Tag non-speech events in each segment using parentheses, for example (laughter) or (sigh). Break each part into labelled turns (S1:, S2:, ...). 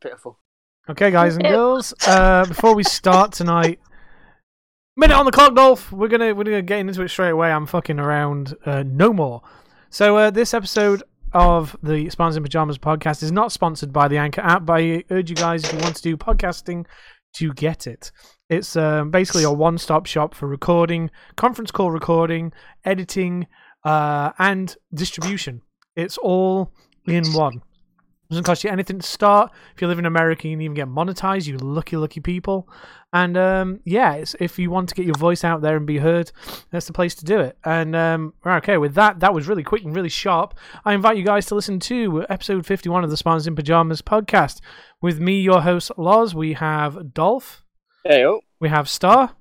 S1: pitiful.
S2: Okay, guys and girls. Uh, before we start tonight, minute on the clock, Dolph. We're gonna we're gonna get into it straight away. I'm fucking around uh, no more. So uh, this episode of the Spawns in Pajamas podcast is not sponsored by the Anchor app, but I urge you guys if you want to do podcasting to get it. It's um, basically a one-stop shop for recording, conference call recording, editing, uh, and distribution. It's all in one. Doesn't cost you anything to start. If you live in America, you can even get monetized. You lucky, lucky people. And um, yeah, it's, if you want to get your voice out there and be heard, that's the place to do it. And um, okay, with that, that was really quick and really sharp. I invite you guys to listen to episode 51 of the Spawns in Pajamas podcast. With me, your host, Loz, we have Dolph,
S1: Hey,
S2: we have Star,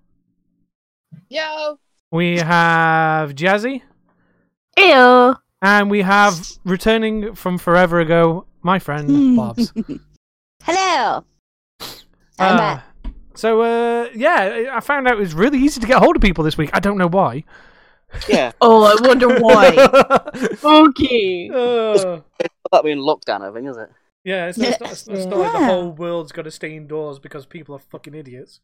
S3: Yo.
S2: we have Jazzay,
S4: Ew.
S2: and we have returning from forever ago, my friend, Bobs. (laughs)
S4: Hello. I'm
S2: Uh,
S4: back.
S2: so uh, yeah, I found out it was really easy to get hold of people this week. I don't know why.
S1: Yeah. (laughs)
S4: Oh, I wonder why. okay.
S2: Uh,
S1: that being lockdown, I think, is it?
S2: yeah, it's not, it's not, it's not- it's not like the whole world's got to stay indoors because people are fucking idiots.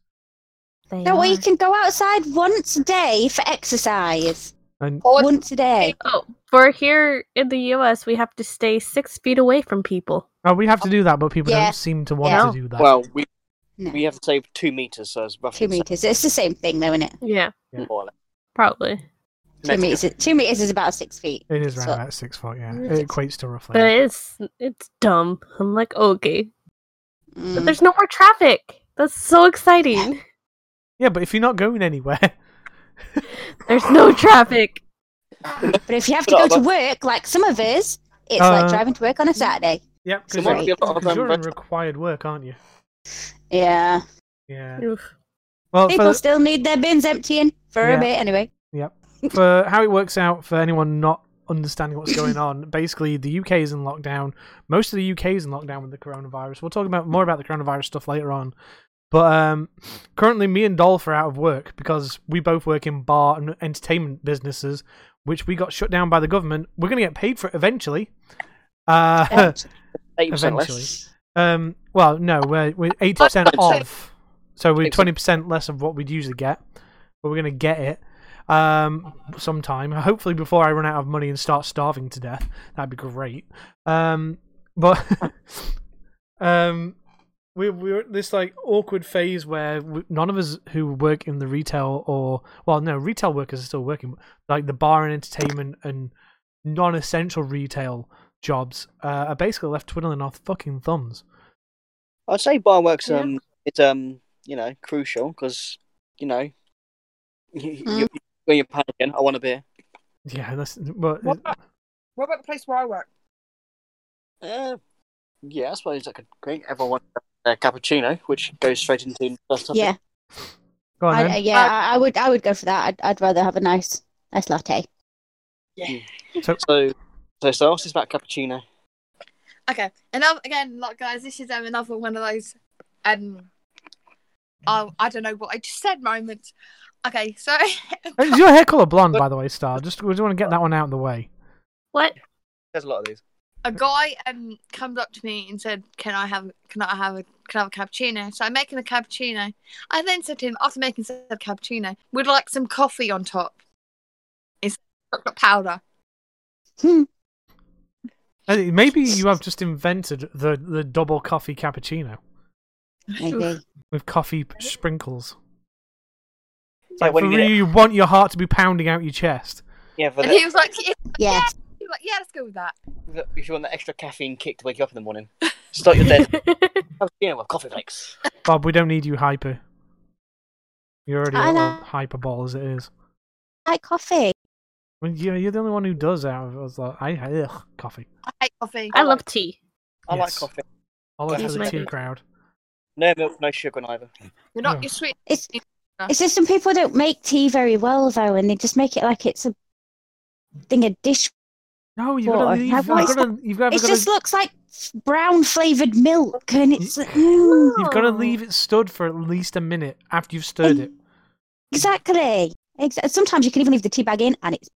S4: No, well, you can go outside once a day for exercise.
S2: And
S3: Or
S4: Once a day.
S5: Oh, for here in the U.S., we have to stay six feet away from people.
S2: oh, we have to do that, but people
S4: Yeah.
S2: don't seem to want
S4: Yeah.
S2: to do that.
S1: Well, we
S4: No.
S1: we have to save two meters, so it's roughly
S4: Two meters. It's the same thing, though, isn't it?
S5: Yeah,
S1: More or less.
S5: probably.
S4: Two
S1: Mexico.
S4: meters. Two meters is about six feet.
S2: it is around
S4: so-
S2: about six foot. Yeah,
S4: It's-
S2: it equates to roughly.
S5: But it's it's dumb. I'm like, okay, but
S4: Mm.
S5: there's no more traffic. That's so exciting.
S2: Yeah, but if you're not going anywhere, (laughs)
S5: There's no (laughs) traffic.
S4: But if you have to go to work, like some of us, it's
S2: Uh,
S4: like driving to work on a Saturday.
S2: yeah,
S1: So
S2: because
S1: might
S4: Right.
S1: be a lot of
S2: you're in required work, aren't you?
S4: Yeah.
S2: Yeah.
S5: Oof.
S2: Well,
S4: People
S2: for,
S4: still need their bins emptying for
S2: Yeah.
S4: a bit anyway. Yep.
S2: for how it works out for anyone not understanding what's going on, (laughs) basically the UK is in lockdown. Most of the UK is in lockdown with the coronavirus. We'll talk about more about the coronavirus stuff later on. But um, currently, me and Dolph are out of work because we both work in bar and entertainment businesses, which we got shut down by the government. We're going to get paid for it eventually. Uh, eventually. (laughs) um, well, no, we're we're eighty percent off, so we're twenty percent less of what we'd usually get, but we're gonna get it um sometime. Hopefully before I run out of money and start starving to death. That'd be great. Um, but (laughs) um, we we're at this like awkward phase where we, none of us who work in the retail or well, no, retail workers are still working, like the bar and entertainment and non-essential retail jobs uh, are basically left twiddling our fucking thumbs.
S1: I'd say bar works
S5: Yeah.
S1: um it's um you know crucial because you know (laughs)
S4: Mm.
S1: you, when you're panicking, I want a beer.
S2: Yeah, that's but
S3: What about, what about the place where I work?
S1: Uh, yeah, I suppose that could great. Everyone wants a cappuccino, which goes straight into first topic.
S4: Yeah.
S2: go on
S4: I,
S2: then.
S4: I- yeah, I, I would I would go for that. I'd, I'd rather have a nice nice latte.
S2: So
S1: So, so so what's this about cappuccino?
S3: Okay. Another again, like guys, this is um, another one of those um oh, I don't know what I just said moments. Okay, so (laughs)
S2: Is your hair color blonde, by the way, Star? Just we just want to get that one out of the way.
S5: What?
S1: There's a lot of these.
S3: A guy um comes up to me and said, "Can I have can I have a can I have a cappuccino?" So I'm making a cappuccino. I then said to him, after making said cappuccino, would like some coffee on top. It's chocolate powder.
S4: Hmm.
S2: Uh, Maybe you have just invented the the double coffee cappuccino
S4: Maybe.
S2: with coffee sprinkles. It's
S1: Yeah,
S2: like
S1: when
S2: for
S1: you
S2: you, you want your heart to be pounding out your chest.
S1: Yeah, for
S3: And
S1: the,
S3: he was like, yeah,
S4: Yes.
S3: He was like, yeah, let's go with that.
S1: if you want that extra caffeine kick to wake you up in the morning, start your day. (laughs) cappuccino with coffee flakes.
S2: Bob, we don't need you hyper. You're already
S4: I
S2: a
S4: know.
S2: little hyper ball as it is.
S4: I Like coffee.
S2: Well, you're, you're the only one who does out of us. Like, I ugh, coffee.
S3: I hate coffee.
S5: I love tea.
S1: I
S2: Yes.
S1: like coffee.
S2: All over
S1: Yes,
S2: the tea
S5: favorite.
S2: crowd.
S1: No milk, no sugar neither.
S3: You're not
S2: Yeah.
S3: your sweet.
S4: It's it's just some people don't make tea very well though, and they just make it like it's a thing of dish.
S2: No, you've got to leave. You've got to. You've got
S4: It
S2: to.
S4: just looks like brown flavored milk, and it's mm,
S2: You've got to leave it stood for at least a minute after you've stirred it.
S4: exactly. Sometimes you can even leave the tea bag in, and it's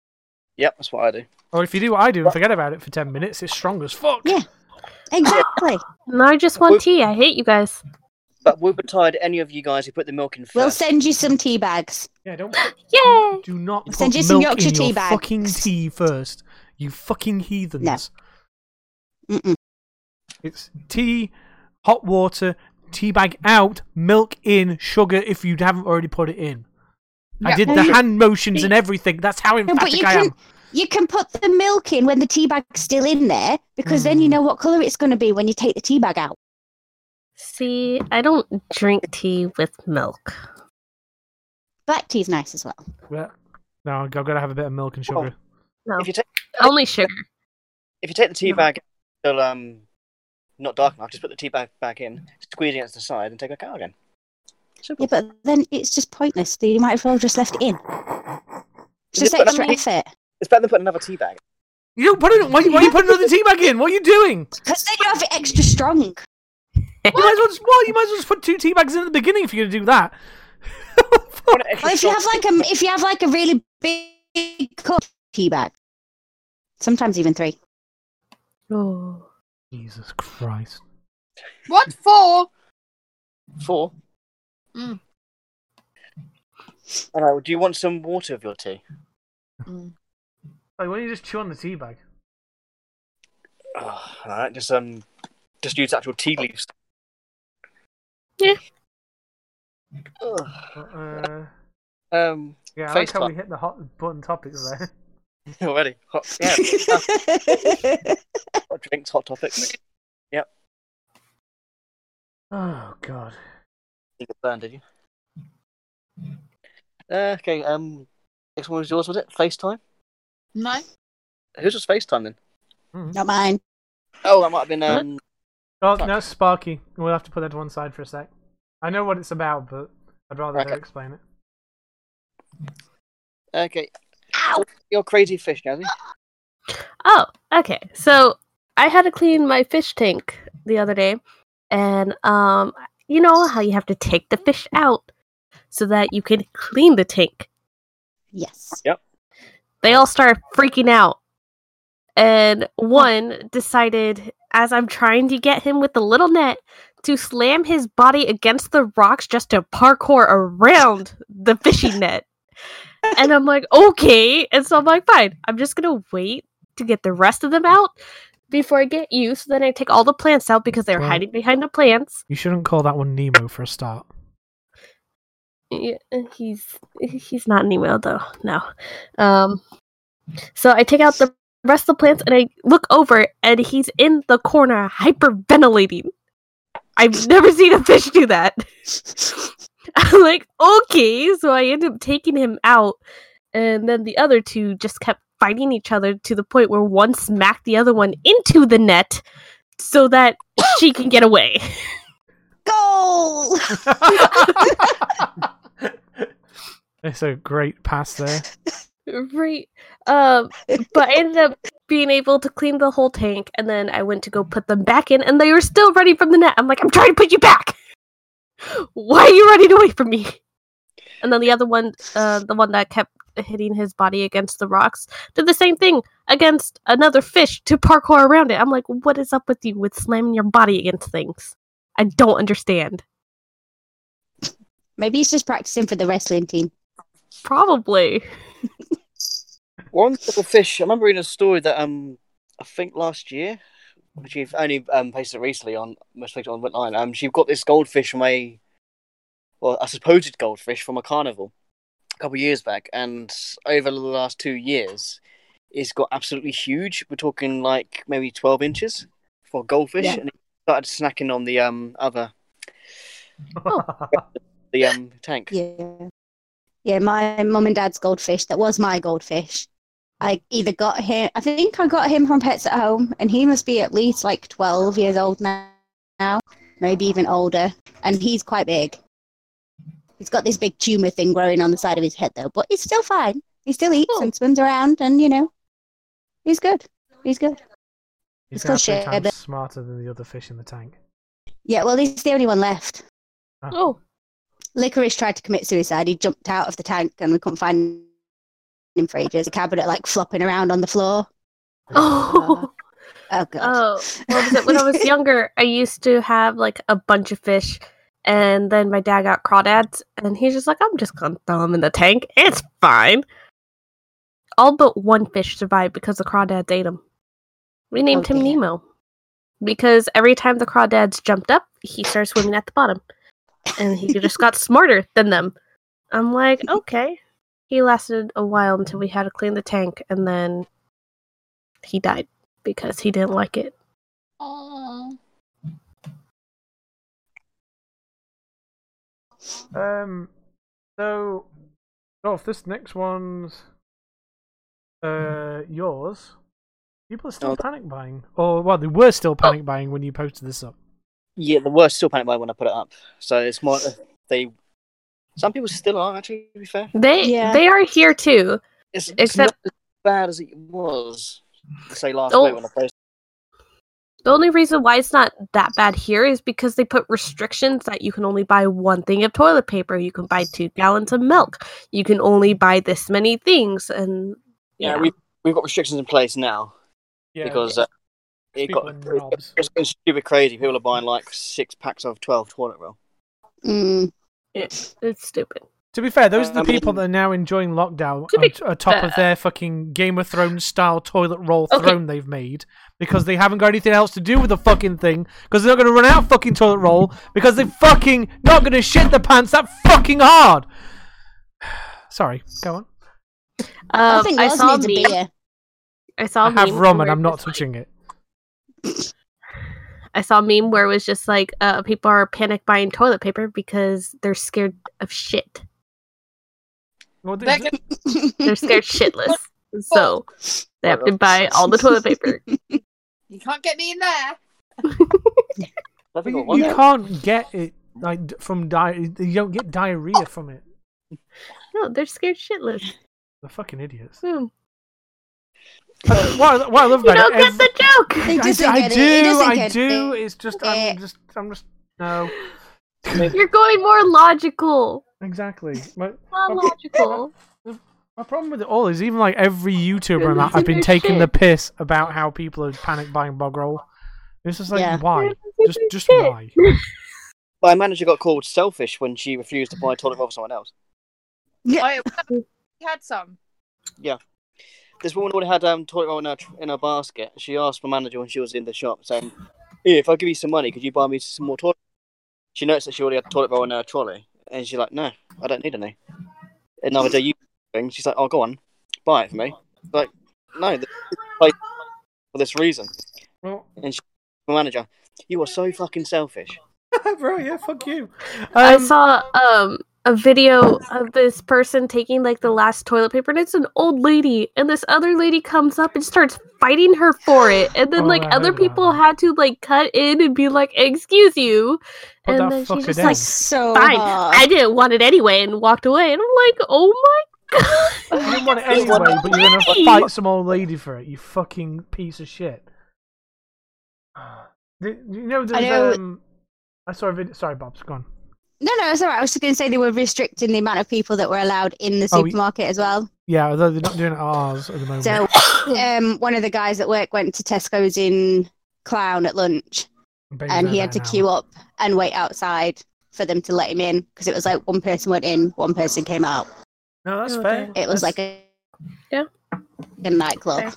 S1: Yep, that's what I do.
S2: Or if you do what I do and forget about it for ten minutes, it's strong as fuck.
S4: Yeah. Exactly. (laughs)
S5: No, I just want tea. I hate you guys.
S1: But we'll be tired any of you guys who put the milk in 1st
S4: We'll send you some tea bags.
S2: Yeah, don't (laughs)
S5: Yay!
S2: do not put
S4: Send you some Yorkshire
S2: in your
S4: tea bags.
S2: fucking tea first. You fucking heathens.
S4: Mm-mm.
S2: It's tea, hot water, tea bag out, milk in, sugar if you haven't already put it in. I did the hand motions and everything. That's how
S4: No, but
S2: emphatic
S4: you
S2: I
S4: can
S2: am.
S4: you can put the milk in when the tea bag's still in there because then you
S2: Mm.
S4: know what colour it's going to be when you take the tea bag out.
S5: See, I don't drink tea with milk.
S4: Black tea's nice as well.
S2: Yeah. No, I've got to have a bit of milk and
S1: Well,
S2: sugar.
S5: No,
S1: If you take
S5: only sugar.
S1: if you take the tea
S5: No.
S1: bag till um not dark enough, just put the tea bag back in, squeeze it against the side, and take a out again. Simple.
S4: Yeah, but then it's just pointless. You might as well just left it in. It's just
S1: Just put
S4: extra
S1: another-
S4: effort.
S1: It's better than putting another tea bag.
S2: You don't put it. Why, why are you putting another tea bag in? What are you doing?
S4: Because then you have it extra strong.
S2: You might as well just. Well, you might as well just put two tea bags in at the beginning if you're going to do that. (laughs)
S1: Want it extra
S4: Well, if you have like a if you have like a really big cup tea bag, sometimes even three.
S5: Oh.
S2: Jesus Christ.
S3: What for?
S1: four.
S3: Mm.
S1: Alright, do you want some water of your tea?
S3: Mm.
S2: Like, why don't you just chew on the tea bag?
S1: Oh, Alright, just um just use actual tea leaves.
S5: Yeah.
S1: Ugh.
S2: Uh,
S1: Um
S2: yeah, I like how
S1: FaceTime.
S2: we hit the hot button topics there. (laughs)
S1: already. Hot, (laughs) yeah, hot drinks, hot topics. Yep.
S2: Oh God.
S1: You got burned, did you? Uh, okay, um next one was yours, was it? FaceTime?
S3: No.
S1: Whose was FaceTime then?
S4: Not mine.
S1: Oh, that might have been um
S2: Oh
S1: Fuck.
S2: no, Sparky. We'll have to put that to one side for a sec. I know what it's about, but I'd rather
S1: Okay.
S2: explain it.
S1: Okay. So, you're crazy fish, Jazzay.
S5: Oh, okay. So I had to clean my fish tank the other day, and um, you know how you have to take the fish out so that you can clean the tank.
S4: Yes. Yep.
S5: They all start freaking out, and one decided, as I'm trying to get him with the little net, to slam his body against the rocks just to parkour around the fishing net. And I'm like, okay. And so I'm like, fine. I'm just gonna wait to get the rest of them out before I get you. So then I take all the plants out because they're
S2: Well-
S5: hiding behind the plants.
S2: You shouldn't call that one Nemo for a start.
S5: Yeah, he's he's not email though. No. Um. So I take out the rest of the plants and I look over and he's in the corner hyperventilating. I've never seen a fish do that. (laughs) (laughs) I'm like, okay. So I end up taking him out, and then the other two just kept fighting each other to the point where one smacked the other one into the net so that (coughs) she can get away.
S4: Goal. (laughs) (laughs)
S2: it's a great pass there.
S5: Right. Um, but I ended up being able to clean the whole tank, and then I went to go put them back in, and they were still running from the net. I'm like, I'm trying to put you back. Why are you running away from me? And then the other one, uh, the one that kept hitting his body against the rocks, did the same thing against another fish to parkour around it. I'm like, what is up with you with slamming your body against things? I don't understand.
S4: Maybe he's just practicing for the wrestling team.
S5: Probably. (laughs)
S1: One little fish. I remember reading a story that um I think last year, you've only um posted recently on most likely on Wetline. Um, she got this goldfish from a well, a supposed goldfish from a carnival a couple of years back, and over the last two years, it's got absolutely huge. We're talking like maybe twelve inches for goldfish,
S4: Yeah.
S1: and it started snacking on the um other (laughs) the um tank.
S4: Yeah. Yeah, my mum and dad's goldfish, that was my goldfish. I either got him, I think I got him from Pets at Home, and he must be at least like 12 years old now, now maybe even older, and he's quite big. He's got this big tumor thing growing on the side of his head, though, but he's still fine. He still eats
S5: Oh.
S4: and swims around, and you know, he's good. He's good.
S2: He's
S4: It's called
S2: actually times
S4: Sherbet.
S2: smarter than the other fish in the tank.
S4: Yeah, well, he's the only one left. Ah.
S5: Oh.
S4: Licorice tried to commit suicide. He jumped out of the tank, and we couldn't find him for ages. The cabinet like flopping around on the floor. (laughs)
S5: Oh.
S4: oh. Oh god.
S5: Oh, was it? When I was (laughs) younger, I used to have like a bunch of fish, and then my dad got crawdads, and he's just like, "I'm just gonna throw them in the tank. It's fine." All but one fish survived because the crawdads ate him. We named oh,
S4: him
S5: Nemo because every time the crawdads jumped up, he started swimming at the bottom, and he just got (laughs) smarter than them. I'm like, okay. He lasted a while until we had to clean the tank, and then he died because he didn't like it.
S3: Oh.
S2: Um, so, Dolph, this next one's uh yours. People are still
S1: Oh.
S2: panic buying, or well, they were still panic buying when you posted this up.
S1: Yeah, the worst still panic buying when I put it up. So it's more they. Some people still are actually. To be fair,
S5: They
S4: Yeah.
S5: they are here too.
S1: it's, it's
S5: Except-
S1: not as bad as it was. Say last
S5: Oh.
S1: week when I posted.
S5: The only reason why it's not that bad here is because they put restrictions that you can only buy one thing of toilet paper, you can buy two gallons of milk, you can only buy this many things, and
S1: Yeah,
S5: yeah,
S1: we we've got restrictions in place now
S2: Yeah,
S1: because uh, it
S2: people
S1: got
S2: are knobs.
S1: it's been stupid crazy. People are buying like six packs of twelve toilet roll.
S4: Mm.
S5: It's stupid.
S2: To be fair, those are the
S1: I
S2: people
S1: mean-
S2: that are now enjoying lockdown
S5: To be
S2: on, atop of
S5: fair.
S2: their fucking Game of Thrones style toilet roll
S5: Okay.
S2: throne they've made because they haven't got anything else to do with the fucking thing because they're not going to run out of fucking toilet roll because they're fucking not going to shit the pants that fucking hard. (sighs) Sorry, go on.
S4: I
S5: Um,
S4: think
S5: I saw a
S4: needs a beer.
S5: I saw a
S2: I have
S5: meme
S2: rum and I'm not
S5: it's like-
S2: touching it.
S5: I saw a meme where it was just like uh, people are panic buying toilet paper because they're scared of shit.
S2: Well, they-
S3: Becca-
S5: They're scared (laughs) shitless, so they have to buy all the toilet paper. (laughs)
S3: You can't get me in there. (laughs)
S2: You, you can't get it like from di- You don't get diarrhea from it.
S5: No, they're scared shitless.
S2: They're fucking idiots.
S5: Hmm.
S2: What, I- what I love
S5: You
S2: about
S5: don't
S2: it,
S5: get
S2: ev-
S5: the joke.
S4: He
S2: I,
S4: doesn't
S2: I
S4: get
S2: do,
S4: it. He
S2: I
S4: get
S2: do.
S4: it.
S2: It's just. I'm just, I'm just, no, (laughs)
S5: You're going more logical.
S2: exactly. My,
S5: Not
S2: Okay.
S5: logical.
S2: my problem with it all is even like every YouTuber and that, I've been
S5: their
S2: taking the piss about how people are panic buying bog roll. It's just like,
S4: Yeah.
S2: why? Just, just
S5: Shit.
S2: why? (laughs)
S1: My manager got called selfish when she refused to buy toilet roll for someone else.
S3: Yeah, I we had some.
S1: This woman already had um, toilet roll in her tr- in her basket. She asked my manager when she was in the shop, saying, "Hey, if I give you some money, could you buy me some more toilet?" She noticed that she already had toilet roll in her trolley, and she's like, "No, I don't need any." Another day, you thing. She's like, "Oh, go on, buy it for me." Like, no, this like for this reason.
S2: Well,
S1: My manager, you are so fucking selfish. (laughs)
S2: bro, yeah, fuck you.
S5: I
S2: Um,
S5: saw um a video of this person taking like the last toilet paper and it's an old lady and this other lady comes up and starts fighting her for it and then
S2: Oh,
S5: like
S2: I
S5: other
S2: heard that.
S5: people had to like cut in and be like excuse you
S2: Put that
S5: and then
S2: fucker
S5: she's just
S2: down.
S5: like
S4: so
S5: fine
S4: hard.
S5: i didn't want it anyway and walked away and i'm like oh my god You
S2: didn't want it (laughs) anyway, but you're gonna fight some old lady for it. You fucking piece of shit. (sighs) Do do you know there's
S4: know-
S2: um? I saw a video. Sorry, Bob's gone.
S4: No, no, it's alright. I was just going to say they were restricting the amount of people that were allowed in the
S2: Oh, y-
S4: supermarket as well.
S2: Yeah, although they're not doing it at ours at the moment.
S4: So, (coughs) um, one of the guys at work went to Tesco's in Clowne at lunch, and he had to
S2: now.
S4: queue up and wait outside for them to let him in because it was like one person went in, one person came out.
S2: No, that's
S5: Oh,
S2: fair.
S4: It was
S2: That's-
S4: like a
S5: Yeah.
S4: a nightclub.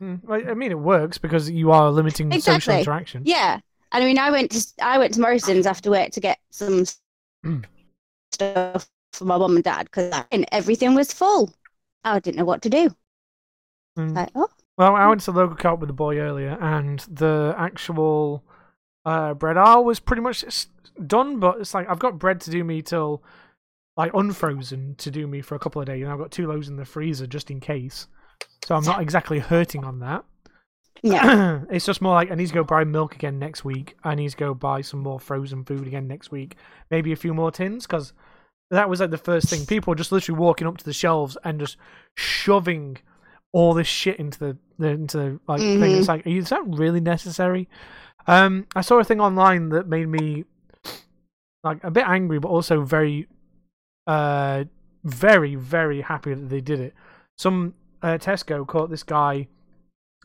S2: Mm, well, I mean, it works because you are limiting social
S4: Exactly.
S2: interaction.
S4: Yeah, and I mean, I went to I went to Morrison's after work to get some
S2: Mm.
S4: stuff for my mum and dad because and everything was full. I didn't know what to do.
S2: Mm.
S4: Like, oh,
S2: Well, I went to the local co-op with the boy earlier, and the actual uh, bread aisle was pretty much done. But it's like I've got bread to do me till like unfrozen to do me for a couple of days, and I've got two loaves in the freezer just in case. So I'm not exactly hurting on that.
S4: Yeah, (clears throat)
S2: it's just more like I need to go buy milk again next week. I need to go buy some more frozen food again next week. Maybe a few more tins because that was like the first thing. People just literally walking up to the shelves and just shoving all this shit into the, the into the like thing.
S4: Mhm.
S2: It's like, is that really necessary? Um, I saw a thing online that made me like a bit angry, but also very, uh, very very happy that they did it. Some uh, Tesco caught this guy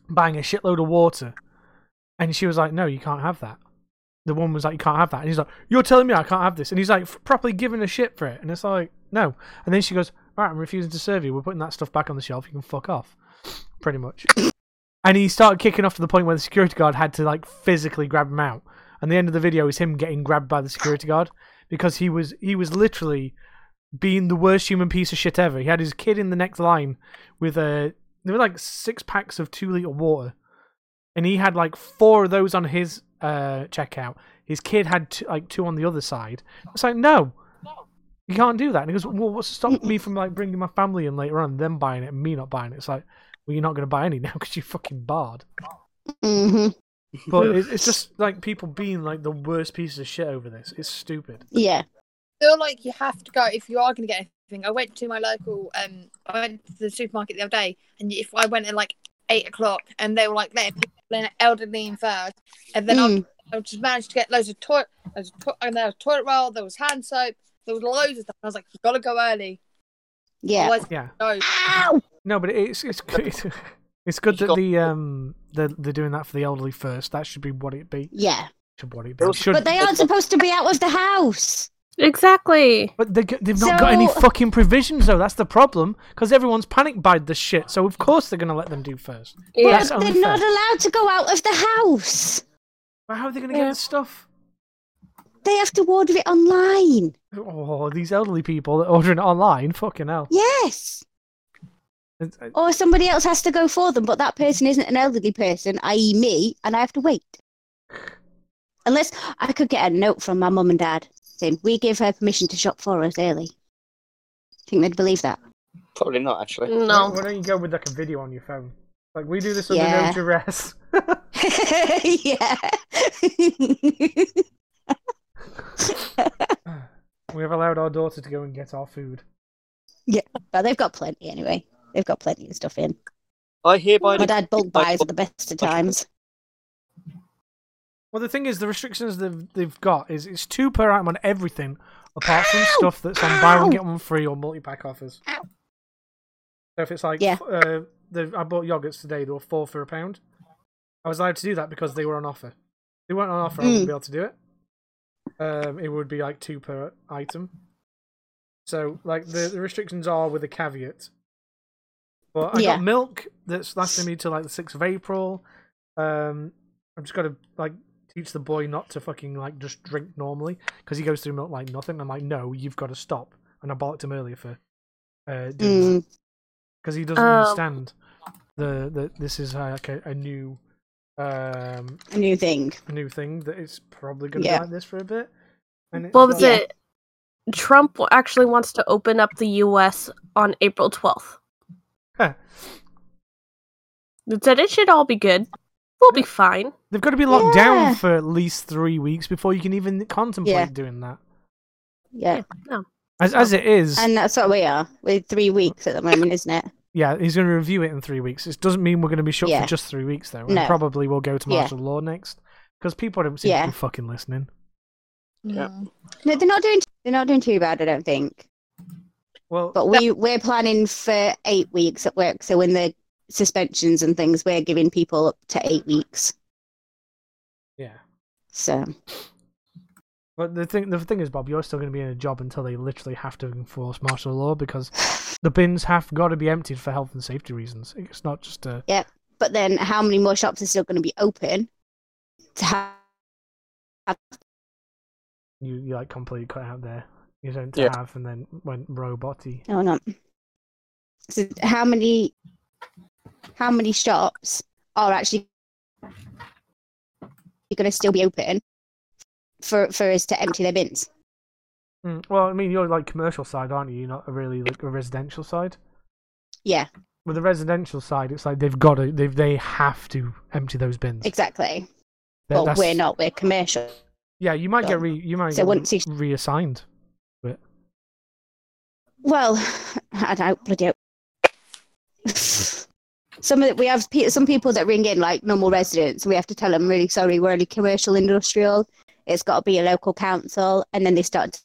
S2: buying a shitload of water, and she was like, "No, you can't have that." The woman was like, "You can't have that," and he's like, "You're telling me I can't have this?" And he's like, properly giving a shit for it, and it's like, "No." And then she goes, "All right, I'm refusing to serve you. We're putting that stuff back on the shelf. You can fuck off." Pretty much. (coughs) And he started kicking off to the point where the security guard had to like physically grab him out. And the end of the video is him getting grabbed by the security guard because he was he was literally being the worst human piece of shit ever. He had his kid in the next line with a there were like six packs of two liter water, and he had like four of those on his uh checkout. His kid had t- like two on the other side. It's like no. You can't do that. And he goes, "Well, what's to stop me from like bringing my family in later on, them buying it, and me not buying it?" It's like, well, you're not going to buy any now because you're fucking barred.
S4: hmm
S2: But it, it's just like people being like the worst pieces of shit over this. It's stupid.
S4: Yeah.
S3: I feel like you have to go if you are going to get anything. I went to my local, um, I went to the supermarket the other day, and if I went at like eight o'clock, and they were like letting people in elderly in first, and then
S4: Mm.
S3: I, I just managed to get loads of toilet, loads of to- and there was toilet roll, there was hand soap, there was loads of stuff. I was like, you got to go early,
S4: Yeah.
S3: otherwise,
S2: Yeah.
S3: no.
S4: Ow!
S2: No, but it's it's (laughs) good. It's, it's good that the um they're, they're doing that for the elderly first. That should be what it be.
S4: Yeah.
S2: Should what it be.
S1: Also-
S2: Should,
S4: But they aren't (laughs) supposed to be out of the house.
S5: Exactly.
S2: But they, they've not got any fucking provisions though. That's the problem. Because everyone's panic buyed the shit. So of course they're gonna let them do first.
S5: Yeah.
S4: But they're not allowed to go out of the house.
S2: But how are they gonna
S5: Yeah.
S2: get the stuff?
S4: They have to order it online.
S2: Oh, these elderly people that are ordering it online. Fucking hell.
S4: Yes.
S2: It's- uh,
S4: Or somebody else has to go for them, but that person isn't an elderly person, i.e., me, and I have to wait. Unless I could get a note from my mum and dad saying, We give her permission to shop for us early. Think they'd believe that?
S1: Probably not, actually.
S5: No.
S2: why don't you go with like a video on your phone? Like we do this under
S4: Yeah.
S2: no duress. (laughs)
S4: yeah. (laughs)
S2: we have allowed our daughter to go and get our food.
S4: Yeah, but they've got plenty anyway. They've got plenty of stuff in.
S1: I hereby
S4: My dad bulk buys at the best of times.
S2: Well, the thing is, the restrictions they've they've got is it's two per item on everything, apart from
S4: Ow!
S2: stuff that's on buy one get one free or multi pack offers.
S4: Ow.
S2: So if it's like,
S4: Yeah.
S2: uh, the, I bought yogurts today; they were four for a pound. I was allowed to do that because they were on offer. If they weren't on offer, I wouldn't
S4: Mm.
S2: be able to do it. Um, it would be like two per item. So, like the, the restrictions are with a caveat. But I
S4: Yeah.
S2: got milk that's lasting me till like the sixth of April. Um, I've just got to like teach the boy not to fucking like just drink normally because he goes through milk like nothing. I'm like, no, you've got to stop. And I bollocked him earlier for uh, doing that
S4: Mm,
S2: because he doesn't
S5: Um,
S2: understand the the this is uh, like a, a new um
S4: a new thing.
S2: a new thing that it's probably going to
S4: Yeah.
S2: be like this for a bit. And it's
S5: What was
S2: like-
S5: it? Trump actually wants to open up the U.S. on April 12th.
S2: Huh.
S5: It said it should all be good. We'll be fine.
S2: They've got to be locked
S4: Yeah.
S2: down for at least three weeks before you can even contemplate
S4: Yeah.
S2: doing that.
S4: Yeah. No.
S2: As as it is,
S4: And that's what we are. We're three weeks at the moment, isn't it?
S2: yeah, he's going to review it in three weeks. It doesn't mean we're going to be shut
S4: Yeah.
S2: for just three weeks though.
S4: No.
S2: probably we'll go to
S4: Yeah.
S2: martial law next because people don't seem
S4: Yeah.
S2: to be fucking listening.
S1: Yeah.
S4: No, they're not doing. They're not doing too bad, I don't think.
S2: Well,
S4: But we we're planning for eight weeks at work. So when the suspensions and things, we're giving people up to eight weeks.
S2: yeah.
S4: So
S2: But the thing, the thing is, Bob, you're still going to be in a job until they literally have to enforce martial law because (sighs) the bins have got to be emptied for health and safety reasons. It's not just a Yeah,
S4: But then, how many more shops are still going to be open to have?
S2: you, you like completely cut out there. You don't to
S1: Yeah.
S2: have and then went roboty.
S4: No, no. So how many? How many shops are actually going to still be open for for us to empty their bins?
S2: Mm, well, I mean, you're like commercial side, aren't you? You're not really like a residential side.
S4: Yeah,
S2: With the residential side, it's like they've got to, they they have to empty those bins.
S4: exactly.
S2: That-
S4: But
S2: that's-
S4: we're not. We're commercial.
S2: Yeah, you might get re, you might
S4: So
S2: get
S4: once you-
S2: reassigned.
S4: Well, (sighs) I don't bloody. hope- (laughs) Some of the, we have pe- some people that ring in like normal residents. We have to tell them really sorry. We're only commercial industrial. It's got to be a local council, and then they start. To,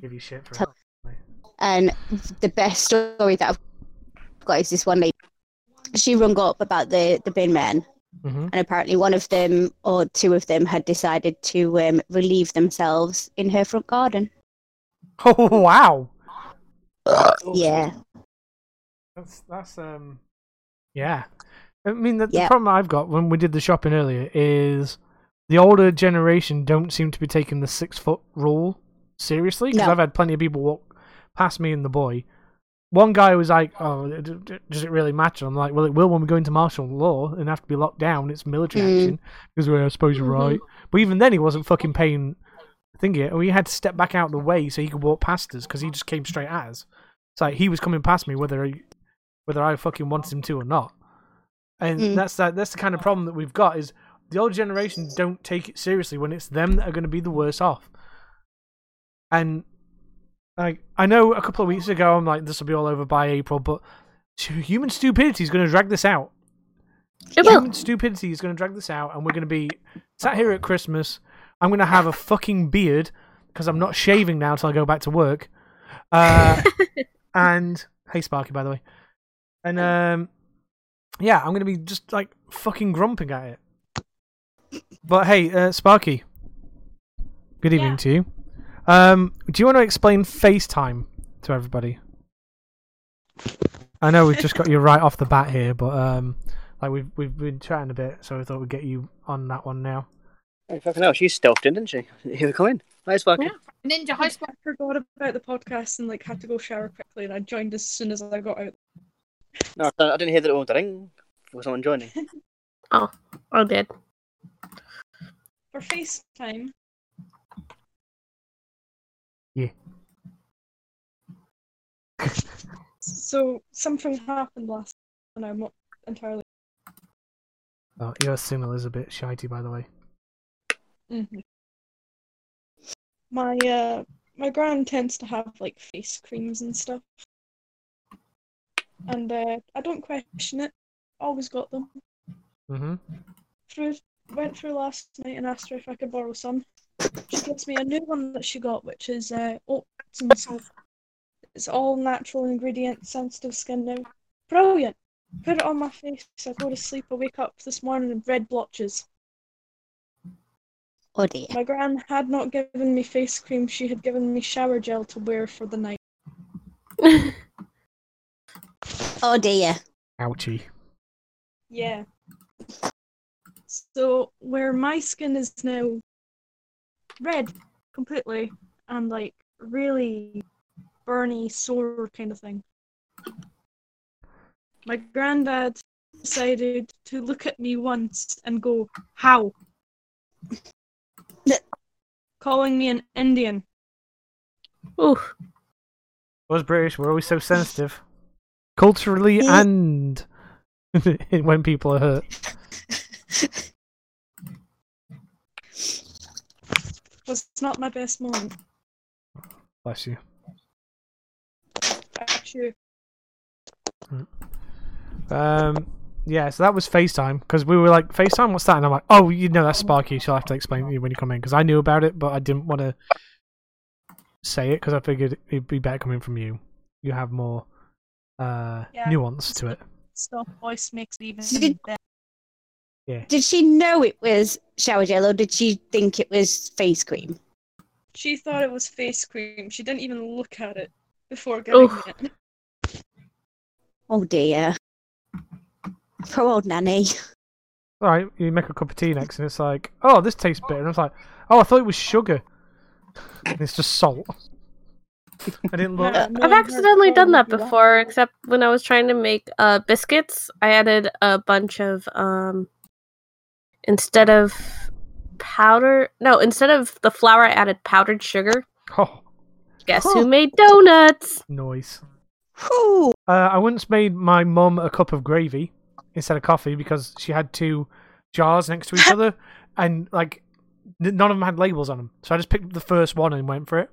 S2: Give you shit for
S4: Tell-
S2: it.
S4: and the best story that I've got is this one lady. she rung up about the the bin men,
S2: hmm
S4: and apparently one of them or two of them had decided to um, relieve themselves in her front garden.
S2: Oh (laughs) wow.
S4: Yeah,
S2: That's that's um yeah. I mean the, the problem I've got when we did the shopping earlier is the older generation don't seem to be taking the six foot rule seriously because
S4: No.
S2: I've had plenty of people walk past me and the boy. One guy was like, "Oh, does it really matter?" I'm like, "Well, it will when we go into martial law and have to be locked down. It's military
S4: Mm.
S2: action." Because well, I suppose you're
S5: Mhm.
S2: right. But even then, he wasn't fucking paying thingy. And we had to step back out of the way so he could walk past us because he just came straight at us. It's like he was coming past me whether he, whether I fucking want him to or not. And
S4: Mm.
S2: that's that. That's the kind of problem that we've got is the old generation don't take it seriously when it's them that are going to be the worse off. And like I know a couple of weeks ago, I'm like, this will be all over by April, but human stupidity is going to drag this out.
S5: It will.
S2: Human stupidity is going to drag this out, and we're going to be sat here at Christmas. I'm going to have a fucking beard because I'm not shaving now till I go back to work. Uh, (laughs) and hey, Sparky, by the way, and um, yeah, I'm going to be just like fucking grumping at it. But hey, uh, Sparky, good evening
S6: Yeah.
S2: to you. Um, do you want to explain FaceTime to everybody? I know we've just got you (laughs) right off the bat here, but um, like we've we've been chatting a bit, so I thought we'd get you on that one now.
S1: Hey, fucking hell, she stealthed in, didn't she? Here we come in. Nice fucking.
S3: Ninja
S6: I
S3: High
S6: just
S3: School.
S6: forgot about the podcast and like had to go shower quickly, and I joined as soon as I got out.
S1: No, I didn't hear that it was ring for someone joining. (laughs)
S5: I did.
S6: For FaceTime.
S2: Yeah.
S6: So something happened last, and I'm not entirely.
S2: Oh, your signal is a bit shitey, by the way.
S6: Mhm. My uh, my grand tends to have like face creams and stuff, and uh, I don't question it. Always got them.
S2: Mm-hmm.
S6: through went through last night and asked her if I could borrow some. She gives me a new one that she got, which is uh, oats and salt. It's all natural ingredients, sensitive skin now. Brilliant. Put it on my face. I go to sleep. I wake up this morning with red blotches.
S4: oh dear.
S6: My gran had not given me face cream. She had given me shower gel to wear for the night. (laughs)
S4: Oh dear.
S2: Ouchie.
S6: Yeah. So where my skin is now red completely and like really burny, sore kind of thing. My granddad decided to look at me once and go, How? Calling me an Indian.
S5: Oof.
S2: Us British, we're always so sensitive, culturally and (laughs) when people are hurt.
S6: Was not my best moment.
S2: Bless you.
S6: Actually,
S2: Um, yeah, so that was FaceTime because we were like, FaceTime, what's that? And I'm like, oh, you know, that's Sparky. She'll have to explain to you when you come in because I knew about it, but I didn't want to say it because I figured it'd be better coming from you. You have more uh,
S6: Yeah.
S2: nuance to it.
S6: stuff voice makes it even
S4: Did-
S6: better.
S4: Did she know it was shower gel or did she think it was face cream?
S6: She thought it was face cream. She didn't even look at it before getting
S5: Oof.
S6: it.
S4: Oh dear. Poor old nanny.
S2: All right, you make a cup of tea next, and it's like, oh, this tastes bitter. And I was like, oh, I thought it was sugar. And it's just salt. I didn't look.
S6: Yeah,
S5: I've accidentally done that before, except when I was trying to make uh, biscuits, I added a bunch of um instead of powder no, instead of the flour I added powdered sugar.
S2: Oh,
S5: Guess
S2: Huh.
S5: who made donuts?
S2: noise.
S4: Whew.
S2: Uh, I once made my mum a cup of gravy instead of coffee because she had two jars next to each (laughs) other, and like none of them had labels on them. So I just picked up the first one and went for it.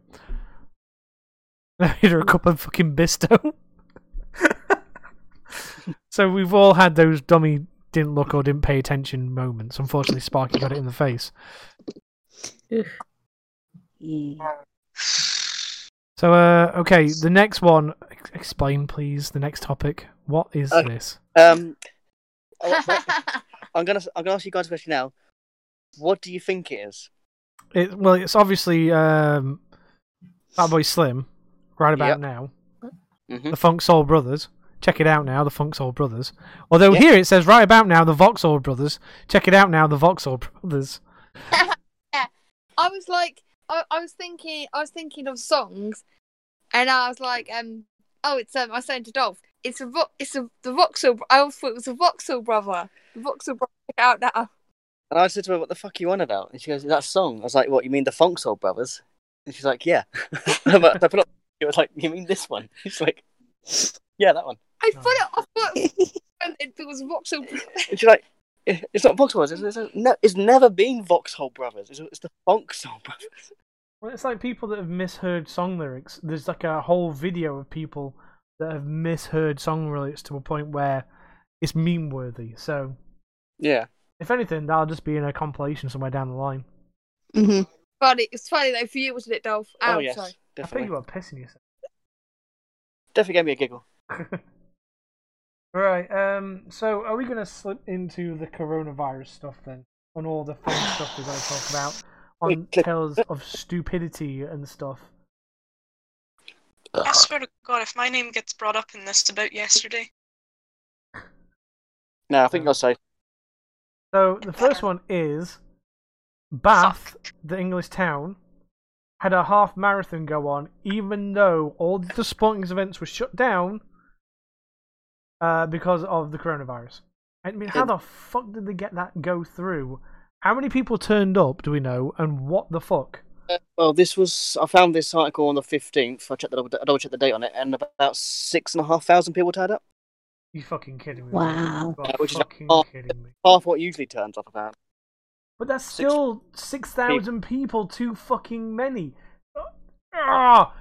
S2: I made her a cup of fucking Bisto. (laughs) so we've all had those dummy didn't look or didn't pay attention moments. Unfortunately, Sparky got it in the face.
S4: Yeah.
S2: So, uh, okay, the next one. ex- Explain, please. The next topic. What is
S1: Okay.
S2: this?
S1: Um, (laughs) oh, I'm gonna I'm gonna ask you guys a question now. What do you think it is?
S2: It, well, it's obviously um, Fatboy Slim, right about
S1: Yep.
S2: now.
S1: hmm
S2: The Funk Soul Brothers. Check it out now, the Funk Soul Brothers. Although
S1: Yeah.
S2: here it says right about now, the Vauxhall Brothers. Check it out now, the Vauxhall Brothers. (laughs)
S3: I was like, I, I was thinking, I was thinking of songs, and I was like, um, oh, it's um, I was saying to Dolph, it's a, vo- it's a the Vauxhall. I always thought it was a Vauxhall brother. The Vauxhall brother. Check out now.
S1: And I said to her, "What the fuck are you on about?" And she goes, "That song." I was like, "What? You mean the Funk Soul Brothers?" And she's like, "Yeah." (laughs) but I put up. It was like, "You mean this one?" (laughs) She's like, "Yeah, that one."
S3: I thought it. I thought (laughs) it was Vauxhall.
S1: And she's like, "Eh, "It's not Vauxhall Brothers. It's, it's, no, it's never been Vauxhall Brothers. It's, it's the Funk Soul Brothers."
S2: Well, it's like people that have misheard song lyrics. There's like a whole video of people that have misheard song lyrics to a point where it's meme worthy. So,
S1: Yeah.
S2: if anything, that'll just be in a compilation somewhere down the line.
S4: hmm
S3: Funny. It's funny though for you, wasn't it, Dolph?
S1: Oh
S3: Ow,
S1: yes,
S3: sorry.
S2: I think you are pissing yourself.
S1: Definitely gave me a giggle. (laughs)
S2: right. Um. So, are we going to slip into the coronavirus stuff then, on all the fun (sighs) stuff we're going to talk about, on tales of stupidity and stuff?
S7: I swear to God, if my name gets brought up in this about yesterday, (laughs)
S1: No, I think you're safe.
S2: So the first one is Bath, the English town, had a half marathon go on, even though all the sporting events were shut down uh, because of the coronavirus. I mean, how the fuck did they get that go through? How many people turned up? Do we know? And what the fuck?
S1: Uh, well, this was. I found this article on the fifteenth. I checked the I double checked the date on it, and about six and a half thousand people turned up.
S2: You fucking kidding me?
S4: Wow.
S2: You are
S1: Uh, which is
S2: fucking
S1: half-
S2: kidding me.
S1: Half what usually turns up about.
S2: But that's
S1: Six
S2: still six thousand people too fucking many. Ah!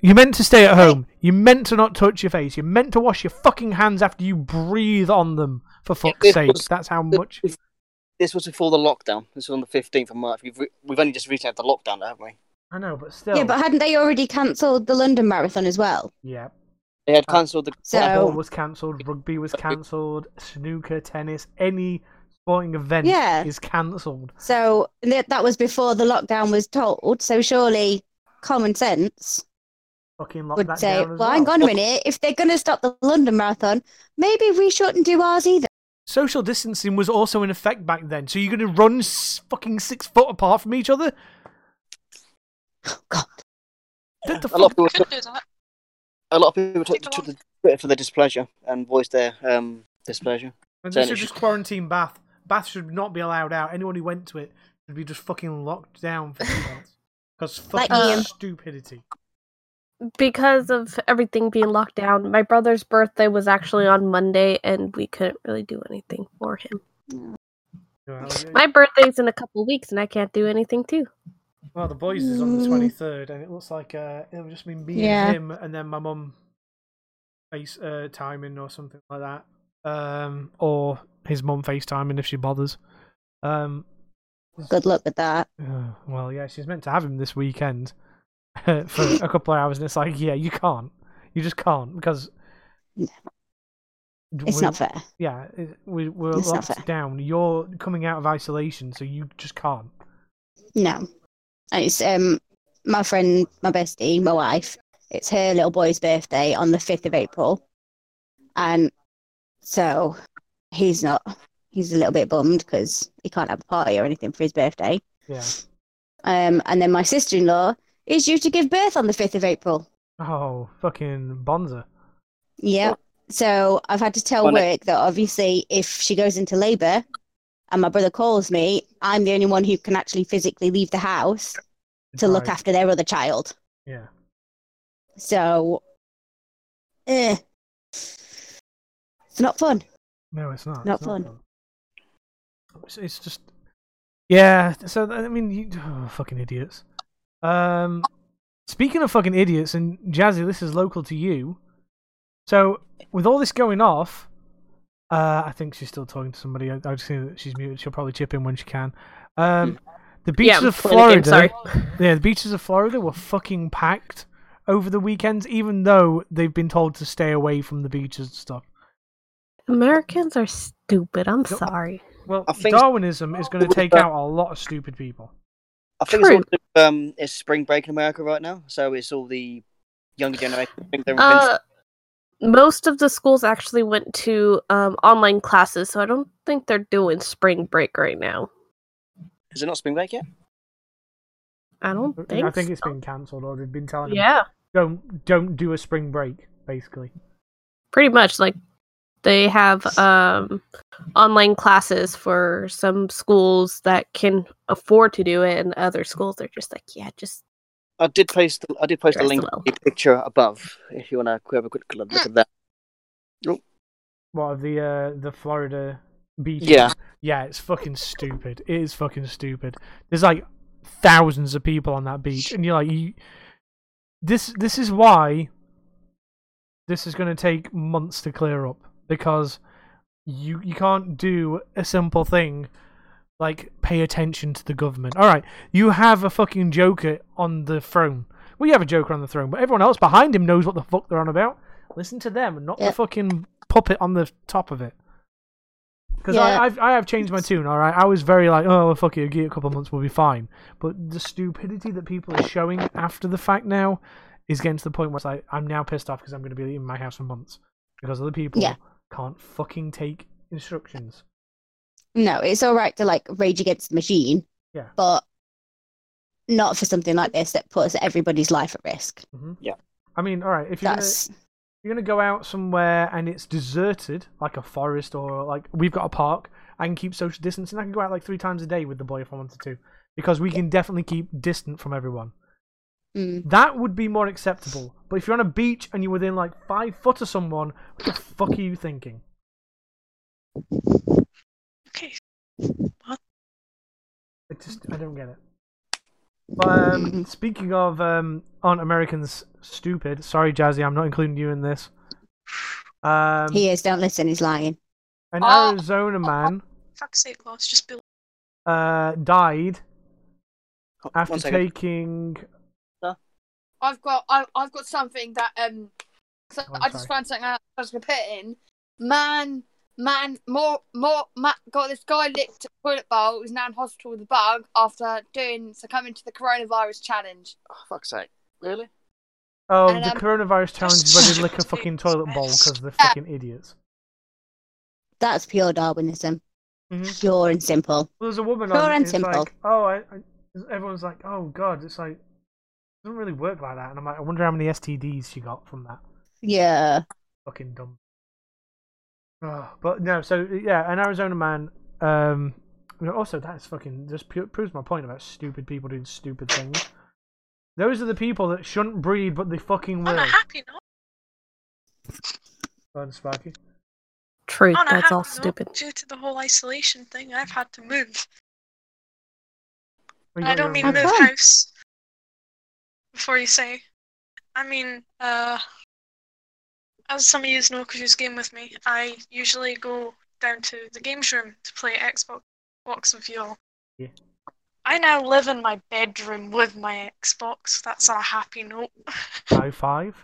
S2: You meant to stay at home. You meant to not touch your face. You meant to wash your fucking hands after you breathe on them. For fuck's
S1: this
S2: sake,
S1: was-
S2: that's how much.
S1: This was before the lockdown. This was on the fifteenth of March. We've re- we've only just recently had the lockdown, haven't we?
S2: I know, but still.
S4: Yeah, but hadn't they already cancelled the London Marathon as well?
S2: yeah.
S1: They had cancelled the.
S4: So-
S2: Football was cancelled. Rugby was cancelled. Snooker, tennis, any sporting event
S4: Yeah.
S2: is cancelled.
S4: So that was before the lockdown was told. So surely common sense
S2: Fucking lock
S4: would
S2: that
S4: say,
S2: down
S4: well,
S2: as well.
S4: hang on a minute. If they're going to stop the London Marathon, maybe we shouldn't do ours either.
S2: Social distancing was also in effect back then. So you're going to run fucking six foot apart from each other?
S4: God.
S2: What the
S1: A lot of
S2: fuck?
S1: people
S7: could
S1: a lot of people took,
S7: People
S1: took to Twitter for their displeasure and voiced their um displeasure.
S2: And
S1: Then
S2: they
S1: it
S2: should
S1: should-
S2: just quarantine Bath. Bath should not be allowed out. Anyone who went to it should be just fucking locked down for two months. Because fucking
S4: Ian.
S2: stupidity.
S5: because of everything being locked down, my brother's birthday was actually on Monday, and we couldn't really do anything for him.
S2: Well,
S5: My birthday's in a couple weeks, and I can't do anything too.
S2: well, the boys is on the
S4: Mm.
S2: 23rd, and it looks like uh, it'll just be me
S4: Yeah.
S2: and him, and then my mum face uh, timing or something like that. Um, or his mum FaceTiming if she bothers. Um,
S4: Good luck with that.
S2: Uh, (sighs) well, yeah, she's meant to have him this weekend (laughs) for a couple of hours, and it's like, yeah, you can't. You just can't because
S4: No. It's not fair.
S2: Yeah, it, we, we're
S4: It's
S2: locked down. You're coming out of isolation, so you just can't.
S4: No. And it's um my friend, my bestie, my wife. It's her little boy's birthday on the fifth of April, and so he's not. He's a little bit bummed because he can't have a party or anything for his birthday.
S2: Yeah.
S4: Um, and then my sister-in-law is due to give birth on the fifth of April.
S2: Oh, fucking Bonza.
S4: Yeah. So I've had to tell
S1: Well,
S4: work that obviously if she goes into labour and my brother calls me, I'm the only one who can actually physically leave the house to look after their other child.
S2: Yeah.
S4: So, eh, it's not fun.
S2: No, it's not.
S4: Not
S2: it's
S4: fun.
S2: It's, it's just. Yeah, so, I mean, you. Oh, fucking idiots. Um, speaking of fucking idiots, and Jazzay, this is local to you. So, with all this going off, uh, I think she's still talking to somebody. I, I've seen that she's muted. She'll probably chip in when she can. Um, the beaches
S5: yeah,
S2: of
S5: playing a game,
S2: Florida.
S5: sorry. (laughs)
S2: Yeah, the beaches of Florida were fucking packed. over the weekends, even though they've been told to stay away from the beaches and stuff.
S5: Americans are stupid. I'm
S2: No,
S5: sorry.
S2: Well,
S1: I think-
S2: Darwinism is going to take out a lot of stupid people.
S1: I think
S5: True.
S1: it's all, um it's spring break in America right now, so it's all the younger generation. I think they're
S5: Uh, most of the schools actually went to um, online classes, so I don't think they're doing spring break right now.
S1: is it not spring break yet?
S5: I don't think.
S2: I think
S5: so.
S2: it's been cancelled, or they've been telling them
S5: Yeah,
S2: don't don't do a spring break, basically.
S5: pretty much. Like they have um, online classes for some schools that can afford to do it, and other schools are just like, yeah, just
S1: I did post I did post a link
S5: well.
S1: to picture above if you want to have a quick look at that.
S2: What of the uh, the Florida beach?
S1: Yeah.
S2: yeah, it's fucking stupid. It is fucking stupid. There's like thousands of people on that beach, and you're like, you, this this is why this is going to take months to clear up because you you can't do a simple thing like pay attention to the government. All right, you have a fucking Joker on the throne. Well, you have a Joker on the throne, but everyone else behind him knows what the fuck they're on about. Listen to them, not the
S4: Yep.
S2: fucking puppet on the top of it. Because
S4: Yeah.
S2: I I've, I have changed my tune. All right, I was very like, oh well, fuck it, a couple of months, we'll be fine. But the stupidity that people are showing after the fact now is getting to the point where it's like, I'm now pissed off because I'm going to be in my house for months because other people
S4: Yeah.
S2: Can't fucking take instructions.
S4: No, it's all right to like rage against the machine.
S2: Yeah.
S4: But not for something like this that puts everybody's life at risk.
S2: hmm
S1: Yeah.
S2: I mean, all right, if you're gonna,
S4: That's
S2: you're gonna go out somewhere and it's deserted, like a forest or like we've got a park, I can keep social distancing. I can go out like three times a day with the boy if I wanted to, because we can definitely keep distant from everyone.
S4: Mm,
S2: That would be more acceptable. But if you're on a beach and you're within like five foot of someone, what the fuck are you thinking?
S7: Okay.
S2: It just I don't get it. But um, speaking of um, aren't Americans stupid? Sorry, Jazzay, I'm not including you in this. Um,
S4: he is. Don't listen. He's lying.
S2: an
S3: Oh.
S2: Arizona man
S7: Fuck's sake, Loz. Just be.
S2: uh, died after taking.
S3: I've got I, I've got something that um so
S2: Oh, I'm
S3: just found something I was gonna put in. Man man more more ma got this guy licked a toilet bowl who's now in hospital with a bug after doing succumbing to the coronavirus challenge.
S1: Oh, fuck's sake! Really?
S2: Oh,
S3: And,
S2: the
S3: um,
S2: coronavirus challenge is where
S7: such
S2: they
S7: a
S2: lick a fucking (laughs) toilet bowl because they're
S3: Yeah.
S2: fucking idiots.
S4: That's pure Darwinism.
S2: Mhm.
S4: Pure and simple.
S2: Well, there's a woman
S4: Pure
S2: on.
S4: and
S2: it's
S4: simple.
S2: like, oh, I, I, everyone's like, oh god, it's like it doesn't really work like that. And I'm like, I wonder how many STDs she got from that.
S4: Yeah.
S2: Fucking dumb. Oh, but no, so yeah, an Arizona man. Um, also that's fucking just pu- proves my point about stupid people doing stupid things. Those are the people that shouldn't breed, but they fucking will.
S7: On
S2: will.
S7: a happy note.
S2: Go Sparky.
S5: true.
S7: On
S5: That's
S7: happy
S5: all
S7: note,
S5: stupid.
S7: Due to the whole isolation thing, I've had to move. I don't mean move house. Before you say, I mean, uh, as some of you know, because you game with me, I usually go down to the games room to play Xbox Xbox with you all.
S2: Yeah.
S7: I now live in my bedroom with my Xbox. That's a happy note.
S2: High five.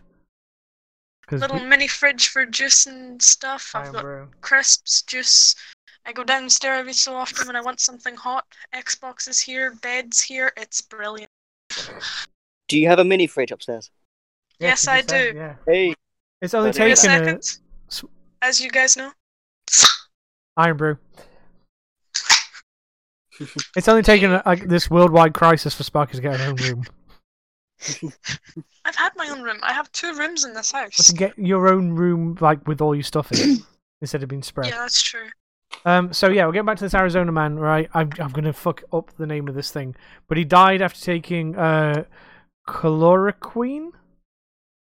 S7: Little mini fridge for juice and stuff. I've got
S2: bro.
S7: crisps, juice. I go downstairs every so often when I want something hot. Xbox is here, bed's here. It's brilliant.
S1: Do you have a mini fridge upstairs?
S7: Yes,
S2: you
S7: I do.
S2: Yeah.
S1: Hey,
S2: It's only
S1: Give me a
S7: Give me a
S2: taken a
S7: second.
S2: s-
S7: As you guys know.
S2: Irn-Bru. It's only taken a, like this worldwide crisis for Sparky to get her own room.
S7: I've had my own room. I have two rooms in this
S2: But
S7: house.
S2: to get your own room, like with all your stuff in it, (clears throat) instead of being spread.
S7: Yeah, that's true.
S2: Um. So yeah, we're getting back to this Arizona man. Right, I'm I'm gonna fuck up the name of this thing, but he died after taking uh chloroquine,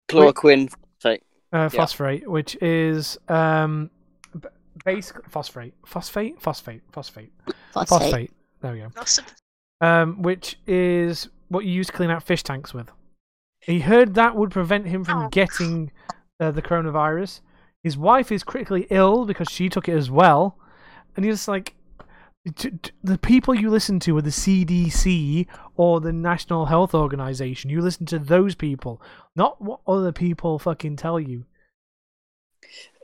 S1: chloroquine. Fake.
S2: uh, phosphate, which is um b- basically phosphate, phosphate, phosphate, phosphate,
S4: Phosphate.
S2: phosphate. There we go.
S7: That's
S2: um, which is what you use to clean out fish tanks with. He heard that would prevent him from
S7: Oh.
S2: getting uh, the coronavirus. His wife is critically ill because she took it as well, and he's like, t- t- the people you listen to are the CDC or the National Health Organization. You listen to those people, not what other people fucking tell you.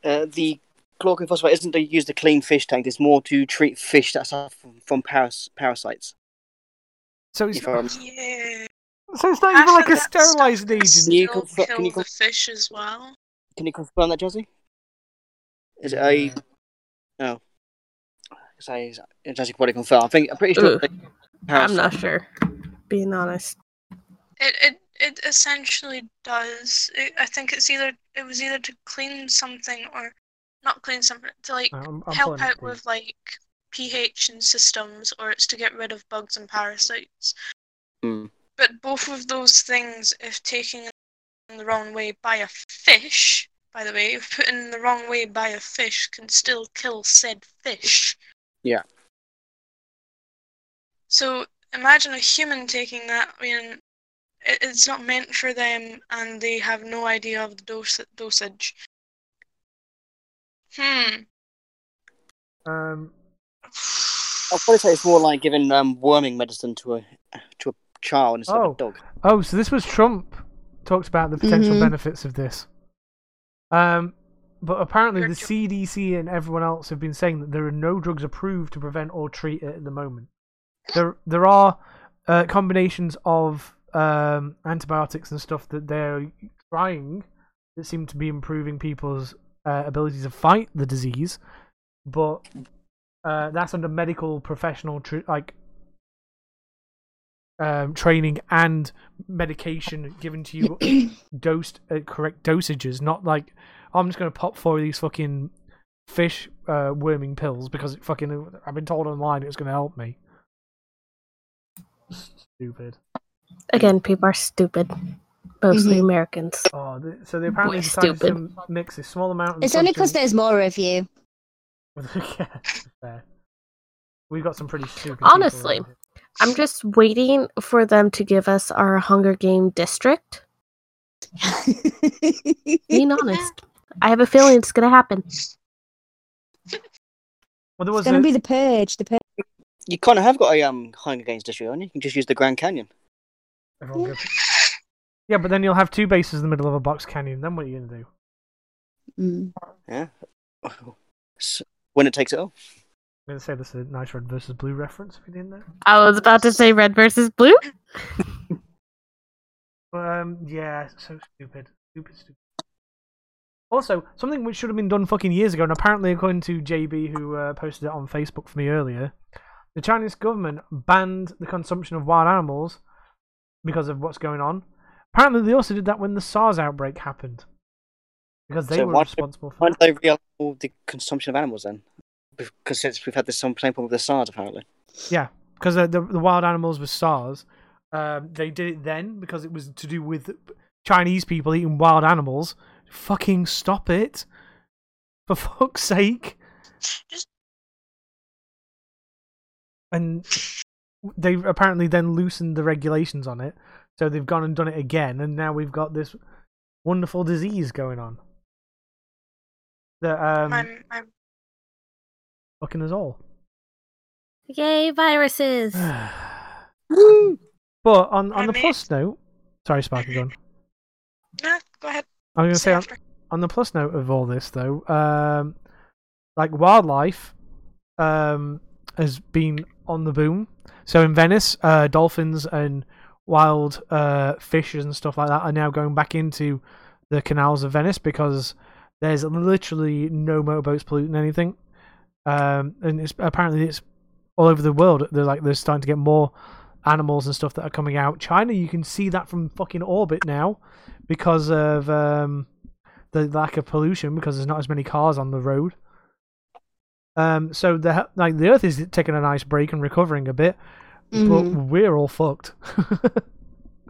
S1: Uh, the chloroquine phosphate isn't to use the clean fish tank. It's more to treat fish that suffer from, from paras- parasites.
S2: So it's,
S7: Yeah.
S2: so it's not
S7: Half
S2: even like a
S7: that stuff
S2: sterilizing agent.
S1: Can you
S7: still
S1: confirm-
S7: kill
S1: can you
S7: the fish as well.
S1: Can you confirm that, Jazzay? Is it a
S2: Yeah.
S1: no? Say, Jazzay can probably confirm. I think I'm pretty sure.
S5: Ugh.
S1: they-
S5: I'm not sure. Being honest.
S7: It it it essentially does. It, I think it's either it was either to clean something or not clean something to like
S2: I'm, I'm
S7: help out
S2: for you.
S7: with like pH and systems, or it's to get rid of bugs and parasites.
S1: Hmm.
S7: But both of those things, if taken in the wrong way by a fish, by the way, if put in the wrong way by a fish, can still kill said fish.
S1: Yeah.
S7: So imagine a human taking that. I mean, it's not meant for them, and they have no idea of the dose dosage. Hmm.
S2: Um,
S1: I'll probably say it's more like giving um, worming medicine to a to a child instead of
S2: Oh.
S1: a dog.
S2: Oh, so this was Trump talked about the potential
S4: Mhm.
S2: benefits of this. Um, but apparently the CDC and everyone else have been saying that there are no drugs approved to prevent or treat it at the moment. There, there are uh, combinations of um, antibiotics and stuff that they're trying that seem to be improving people's uh, ability to fight the disease, but uh, that's under medical professional tr- like um, training and medication given to you (clears throat) dosed at correct dosages, not like "Oh, I'm just gonna pop four of these fucking fish uh, worming pills because it fucking I've been told online it was gonna help me. Stupid.
S5: Again, people are stupid. Mostly
S4: Mhm.
S5: Americans.
S2: Oh, th- so they apparently
S5: Boy,
S2: decided
S5: stupid.
S2: to mix a small amount.
S4: It's only because there's more of you. (laughs)
S2: yeah. We've got some pretty stupid.
S5: Honestly,
S2: around.
S5: I'm just waiting for them to give us our Hunger Game district. (laughs) Being honest. I have a feeling it's gonna happen.
S2: well, there was
S4: It's gonna
S2: a-
S4: be the purge. The purge.
S1: You kind of have got a um Hunger Games district, on you? You can just use the Grand Canyon.
S2: everyone go- Yeah, but then you'll have two bases in the middle of a box canyon. Then what are you gonna do?
S4: Mm.
S1: Yeah. S- When it takes it off.
S2: I'm gonna say this is a nice red versus blue reference. If you didn't know.
S5: I was about to say red versus blue. (laughs)
S2: Um, yeah, so stupid, stupid, stupid. Also, something which should have been done fucking years ago, and apparently, according to JB, who uh, posted it on Facebook for me earlier, the Chinese government banned the consumption of wild animals because of what's going on. Apparently, they also did that when the SARS outbreak happened because they
S1: So
S2: were responsible for
S1: Why
S2: that.
S1: did they realign the consumption of animals then? Because since we've had this some same problem with the SARS apparently.
S2: Yeah, because uh, the the wild animals with SARS, um, they did it then because it was to do with Chinese people eating wild animals. Fucking stop it, for fuck's sake!
S7: Just
S2: And they apparently then loosened the regulations on it, so they've gone and done it again, and now we've got this wonderful disease going on that um
S7: I'm I'm
S2: fucking us all.
S5: Yay, viruses! (sighs)
S2: but on on the plus note, sorry, Sparky, go on.
S7: nah, go ahead.
S2: I was gonna
S7: Say
S2: say on, on the plus note of all this though, um, like wildlife, um, has been on the boom. So in Venice, uh, dolphins and wild uh, fishes and stuff like that are now going back into the canals of Venice because there's literally no motorboats polluting anything. Um, and it's apparently it's all over the world. They're like they're starting to get more animals and stuff that are coming out. China, you can see that from fucking orbit now because of um, the lack of pollution because there's not as many cars on the road. Um, so the like the Earth is taking a nice break and recovering a bit, but
S4: Mhm.
S2: we're all fucked.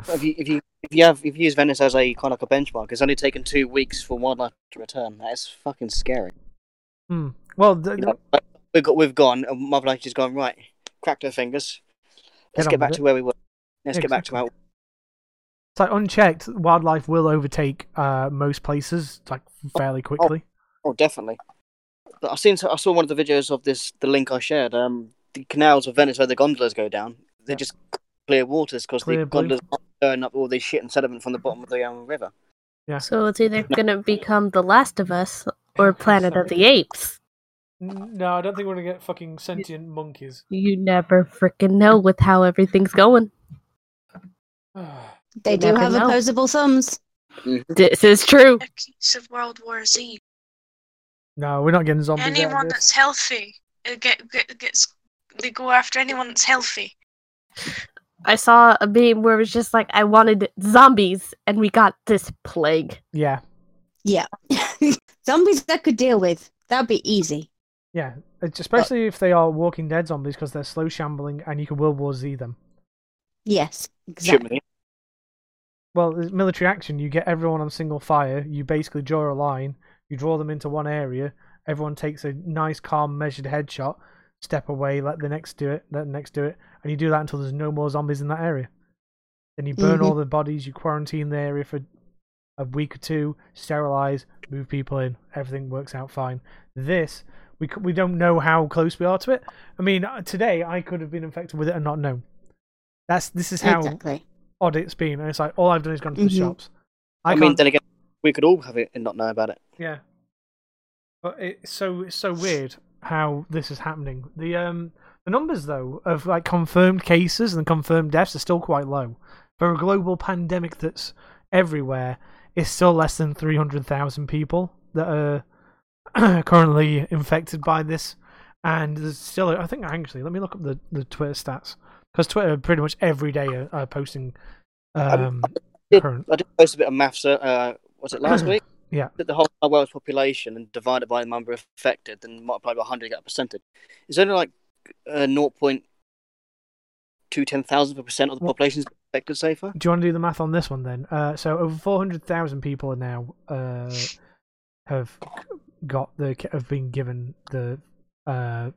S1: If you if you if you have if you use Venice as a kind of like a benchmark, it's only taken two weeks for wildlife to return. That is fucking scary.
S2: Hmm. Well, the,
S1: You know, like, we've got we've gone and Mother Nature's gone right. Cracked her fingers. Let's
S2: Get
S1: get, back to where we were. Let's get back to
S2: exactly.
S1: Our
S2: it's like unchecked, wildlife will overtake uh, most places like fairly quickly.
S1: Oh, definitely. But I've seen. I saw one of the videos of this. The link I shared. Um, the canals of Venice where the gondolas go down, they're
S2: Yeah.
S1: just clear waters because the
S2: blue.
S1: gondolas aren't stirring up all this shit and sediment from the bottom of the um, river. Yeah.
S5: So it's either gonna become The Last of Us or Planet of the Apes.
S2: No, I don't think we're gonna get fucking sentient monkeys.
S5: You never freaking know with how everything's going. (sighs) (sighs)
S4: They
S5: You
S4: do have
S5: know.
S4: opposable thumbs.
S5: This is true.
S6: A case of World War Z.
S2: no, we're not getting zombies. out of
S6: Anyone
S2: this.
S6: that's healthy uh, get, get gets they go after anyone that's healthy.
S5: I saw a meme where it was just like, I wanted zombies, and we got this plague.
S2: Yeah,
S4: Yeah. (laughs) Zombies that could deal with. That'd be easy.
S2: yeah. It's especially if they are Walking Dead zombies because they're slow shambling and you can World War Z them.
S4: Yes,
S1: Shouldn't
S4: exactly.
S2: Well, military action. You get everyone on single fire. You basically draw a line. You draw them into one area. Everyone takes a nice, calm, measured headshot. Step away. Let the next do it. Let the next do it. And you do that until there's no more zombies in that area. Then you burn
S4: Mhm.
S2: all the bodies. You quarantine the area for a week or two. Sterilize. Move people in. Everything works out fine. This we we don't know how close we are to it. I mean, uh, today I could have been infected with it and not known. That's this is how
S4: Exactly.
S2: Odd it's been. And it's like all I've done is gone to the
S4: Mhm.
S2: shops.
S1: I,
S2: I,
S1: mean, then again, we could all have it and not know about it.
S2: yeah, but it's so it's so weird how this is happening. The um the numbers though of like confirmed cases and confirmed deaths are still quite low for a global pandemic that's everywhere. It's still less than three hundred thousand people that are (clears throat) currently infected by this, and there's still I think actually let me look up the the Twitter stats because Twitter pretty much every day are, are posting um
S1: did-
S2: current
S1: I did post a bit of maths. Uh, was it last (clears throat) week?
S2: Yeah.
S1: That the whole world's population and divided by the number affected and multiplied by 100 to get a percentage. It's only like uh, 0.2 ten thousandth of a percent of the population is affected so far.
S2: Do you want to do the math on this one then? Uh, so over four hundred thousand people are now uh, have got the have been given the. Uh,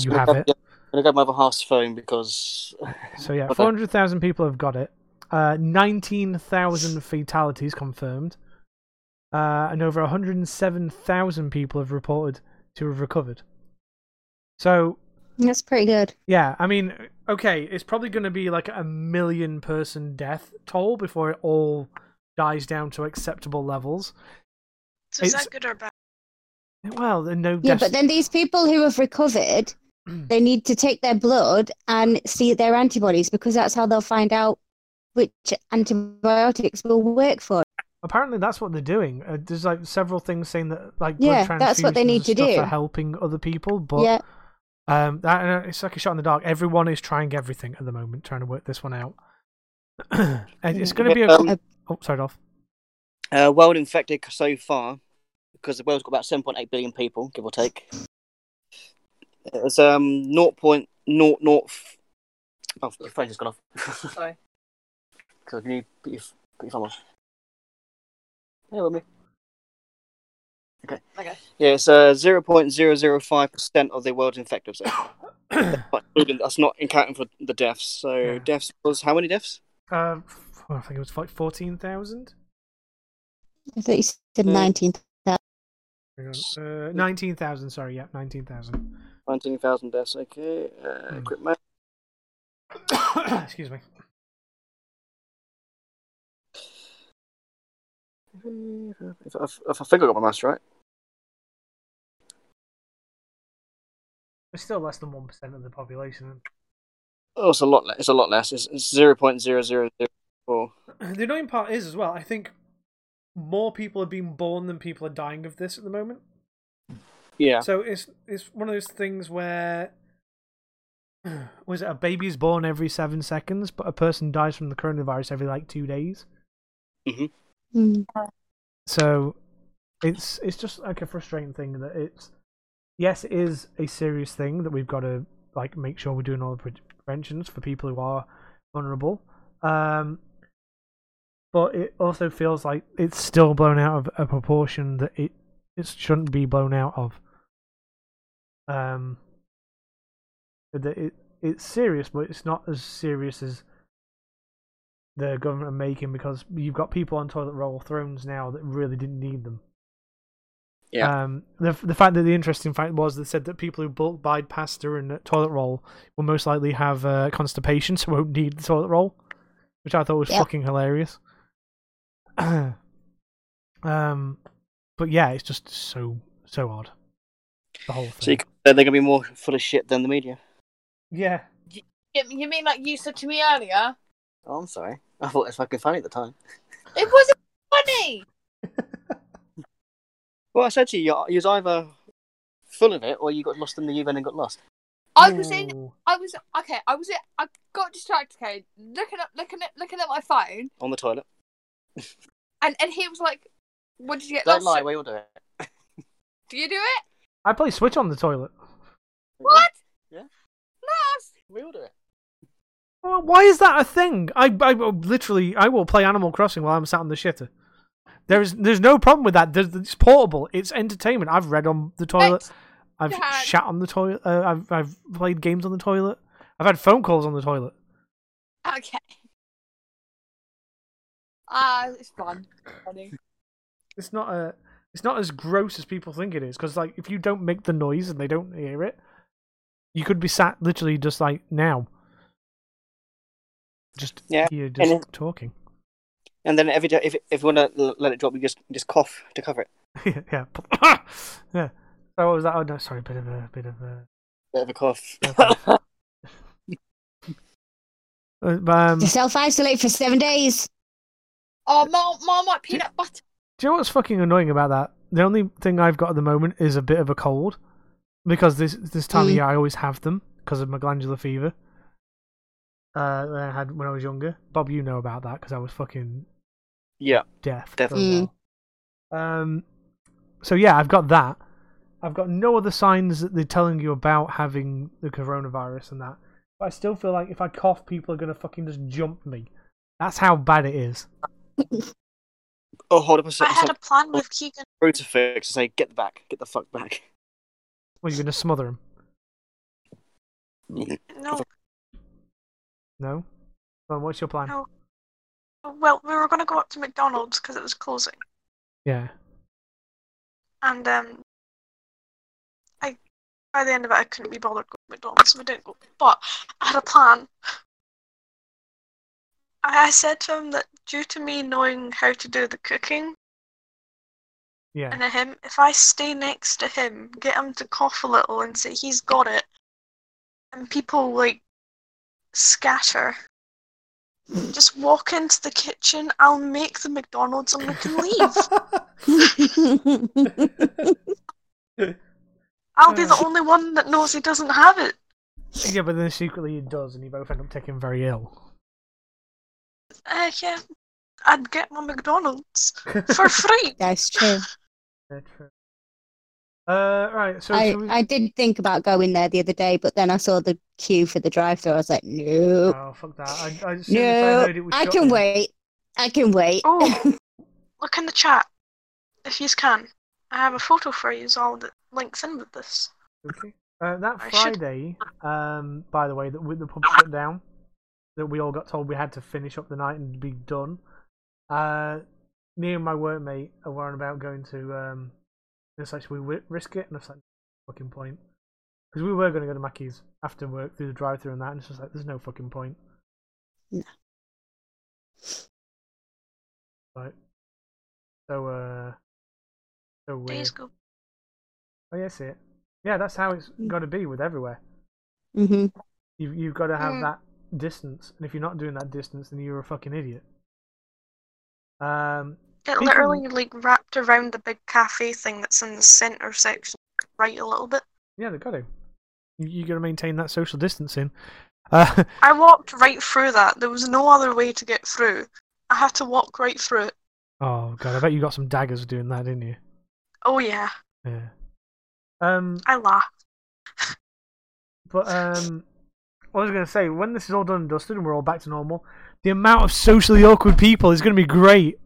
S2: You have it.
S1: I'm gonna grab my other half's phone because
S2: so yeah, (laughs)
S1: Okay.
S2: four hundred thousand people have got it. Uh, Nineteen thousand fatalities confirmed, uh, and over one hundred and seven thousand people have reported to have recovered. So
S4: That's pretty good.
S2: Yeah, I mean, okay, it's probably going to be like a million person death toll before it all dies down to acceptable levels.
S6: So is
S2: It's-
S6: that good or bad?
S2: Well, no
S4: Yeah,
S2: deaths.
S4: but then these people who have recovered, they need to take their blood and see their antibodies because that's how they'll find out which antibiotics will work for.
S2: Apparently, that's what they're doing. Uh, there's like several things saying that like
S4: Yeah,
S2: blood
S4: that's what they need to do.
S2: for helping other people, but
S4: yeah,
S2: um, that uh, it's like a shot in the dark. Everyone is trying everything at the moment, trying to work this one out. (clears throat) and it's going to be a.
S1: Um,
S2: oh, sorry, Dolph.
S1: uh, world infected so far, because the world's got about 7.8 billion people, give or take. It's um 0.00. Oh, your phone just gone off. (laughs)
S3: Sorry.
S1: So can you put your, put your phone on? Yeah, with me. Okay.
S3: Okay.
S1: Yeah, it's uh, 0.005% of the world's infected. So (coughs) but that's not accounting for the deaths. So
S2: Yeah.
S1: deaths was how many deaths?
S2: Uh, I think it was like fourteen thousand.
S4: I thought you said
S1: Mm.
S4: 19th.
S2: Uh, nineteen thousand. Sorry, yeah, nineteen thousand.
S1: 19,000 deaths. Okay. Uh,
S2: Hmm.
S1: quick. (coughs)
S2: Excuse me.
S1: If, if, if I think I got my maths right.
S2: It's still less than one percent of the population.
S1: Oh, it's a lot. Le- it's a lot less. It's, it's 0.0004. (clears throat)
S2: The annoying part is as well. I think more people are being born than people are dying of this at the moment.
S1: Yeah.
S2: So it's it's one of those things where (clears throat) was it a baby is born every seven seconds, but a person dies from the coronavirus every like two days.
S4: Mm.
S2: So it's it's just like a frustrating thing that it's yes, it is a serious thing that we've got to like make sure we're doing all the pre- preventions for people who are vulnerable. Um, but it also feels like it's still blown out of a proportion that it it shouldn't be blown out of. Um, that it it's serious, but it's not as serious as the government are making because you've got people on toilet roll thrones now that really didn't need them.
S1: Yeah.
S2: Um, the the fact that the interesting fact was they said that people who bulk buy pasta and toilet roll will most likely have uh, constipation, (laughs) so won't need the toilet roll, which I thought was fucking hilarious. (clears throat) um, but yeah, it's just so so odd. The whole thing.
S1: So you, they're going to be more full of shit than the media.
S2: yeah.
S3: You you mean like you said to me earlier?
S1: Oh, I'm sorry. I thought it was fucking funny at the time.
S3: It wasn't funny. (laughs)
S1: Well, I said to you, you you was either full of it or you got lost in the U and then got lost.
S3: I was in. I was okay. I was. In, I got distracted. Okay, looking at looking at looking at my phone,
S1: On the toilet.
S3: and and he was like, "What did you get
S1: Don't
S3: lost?"
S1: lie,
S3: in?"
S1: we all do it.
S3: Do you do it?
S2: I play Switch on the toilet.
S3: What?
S1: Yeah.
S3: Lost.
S1: We all do it.
S2: Well, why is that a thing? I, I literally, I will play Animal Crossing while I'm sat on the shitter. There's, there's no problem with that. There's, it's portable. It's entertainment. I've read on the toilet. I've
S3: Dad.
S2: shat on the toilet. Uh, I've, I've played games on the toilet. I've had phone calls on the toilet.
S3: Okay. Ah, it's fun. Funny.
S2: It's not a, it's not as gross as people think it is. Because like, if you don't make the noise and they don't hear it, you could be sat literally just like now, just
S1: Yeah,
S2: here, just
S1: and it-
S2: talking.
S1: And then every day, if if you want to let it drop, you just just cough to cover it. (laughs)
S2: yeah, yeah. (laughs) So what was that? Oh no, sorry, bit of a bit of a.
S1: Bit of a cough. (laughs)
S2: Uh, Um,
S4: To self isolate for seven days.
S3: Oh, mom, mom, like peanut butter.
S2: Do you know what's fucking annoying about that? The only thing I've got at the moment is a bit of a cold, because this this time of
S4: Mm.
S2: year I always have them because of my glandular fever. Uh, that I had when I was younger. Bob, you know about that because I was fucking
S1: yeah.
S2: deaf.
S1: Definitely.
S2: For a while. Um, so yeah, I've got that. I've got no other signs that they're telling you about having the coronavirus and that. But I still feel like if I cough, people are gonna fucking just jump me. That's how bad it is. (laughs)
S1: Oh, hold up a second.
S6: I had a plan with Keegan.
S1: crucifix to Fix to say, "Get back, get the fuck back."
S2: Well, you're gonna smother him?
S6: No,
S2: No. Well, what's your plan?
S6: No. well, we were going to go up to McDonald's because it was closing,
S2: Yeah.
S6: and um, I by the end of it I couldn't be bothered going to McDonald's, so we didn't go. But I had a plan. I I said to him that due to me knowing how to do the cooking
S2: Yeah.
S6: and him, if I stay next to him, get him to cough a little and say he's got it, and people like scatter, just walk into the kitchen. I'll make the McDonald's and we can leave. (laughs) I'll be the uh. only one that knows he doesn't have it.
S2: yeah, but then secretly he does, and you both end up taking very ill.
S6: Uh, yeah, I'd get my McDonald's for (laughs) free.
S4: That's true.
S2: Yeah, true. Uh, right. So,
S4: I,
S2: we...
S4: I did think about going there the other day, but then I saw the queue for the drive through. I was like, no.
S2: oh fuck that! I, I, as soon as I
S4: No,
S2: heard it was
S4: I can
S2: in-
S4: wait. I can wait.
S6: Oh, (laughs) look in the chat if you can. I have a photo for you all that links in with this.
S2: Okay. Uh, that
S6: I should-
S2: Friday, um, by the way, that with the pub shut down, that we all got told we had to finish up the night and be done. Uh, me and my workmate are worrying about going to. Um, it's like, should we risk it? And I was like, fucking point. Because we were going to go to Mackey's after work through the drive-through and that, and it's just like, there's no fucking point.
S4: No.
S2: Right. So, uh, so weird.
S6: Days go.
S2: Oh, yeah, I see it. Yeah, that's how it's got to be with everywhere.
S4: hmm
S2: You've you've got to have
S3: Mm.
S2: that distance, and if you're not doing that distance, then you're a fucking idiot. Um,
S6: It
S2: People-
S6: literally like wrapped around the big cafe thing that's in the center section, right a little bit.
S2: yeah, they've got to. You, you got to maintain that social distancing. Uh, (laughs)
S6: I walked right through that. There was no other way to get through. I had to walk right through it.
S2: oh god, I bet you got some daggers doing that, didn't you?
S6: Oh yeah,
S2: Yeah. Um,
S6: I laughed.
S2: but um, I was gonna say when this is all done and dusted and we're all back to normal, the amount of socially awkward people is gonna be great.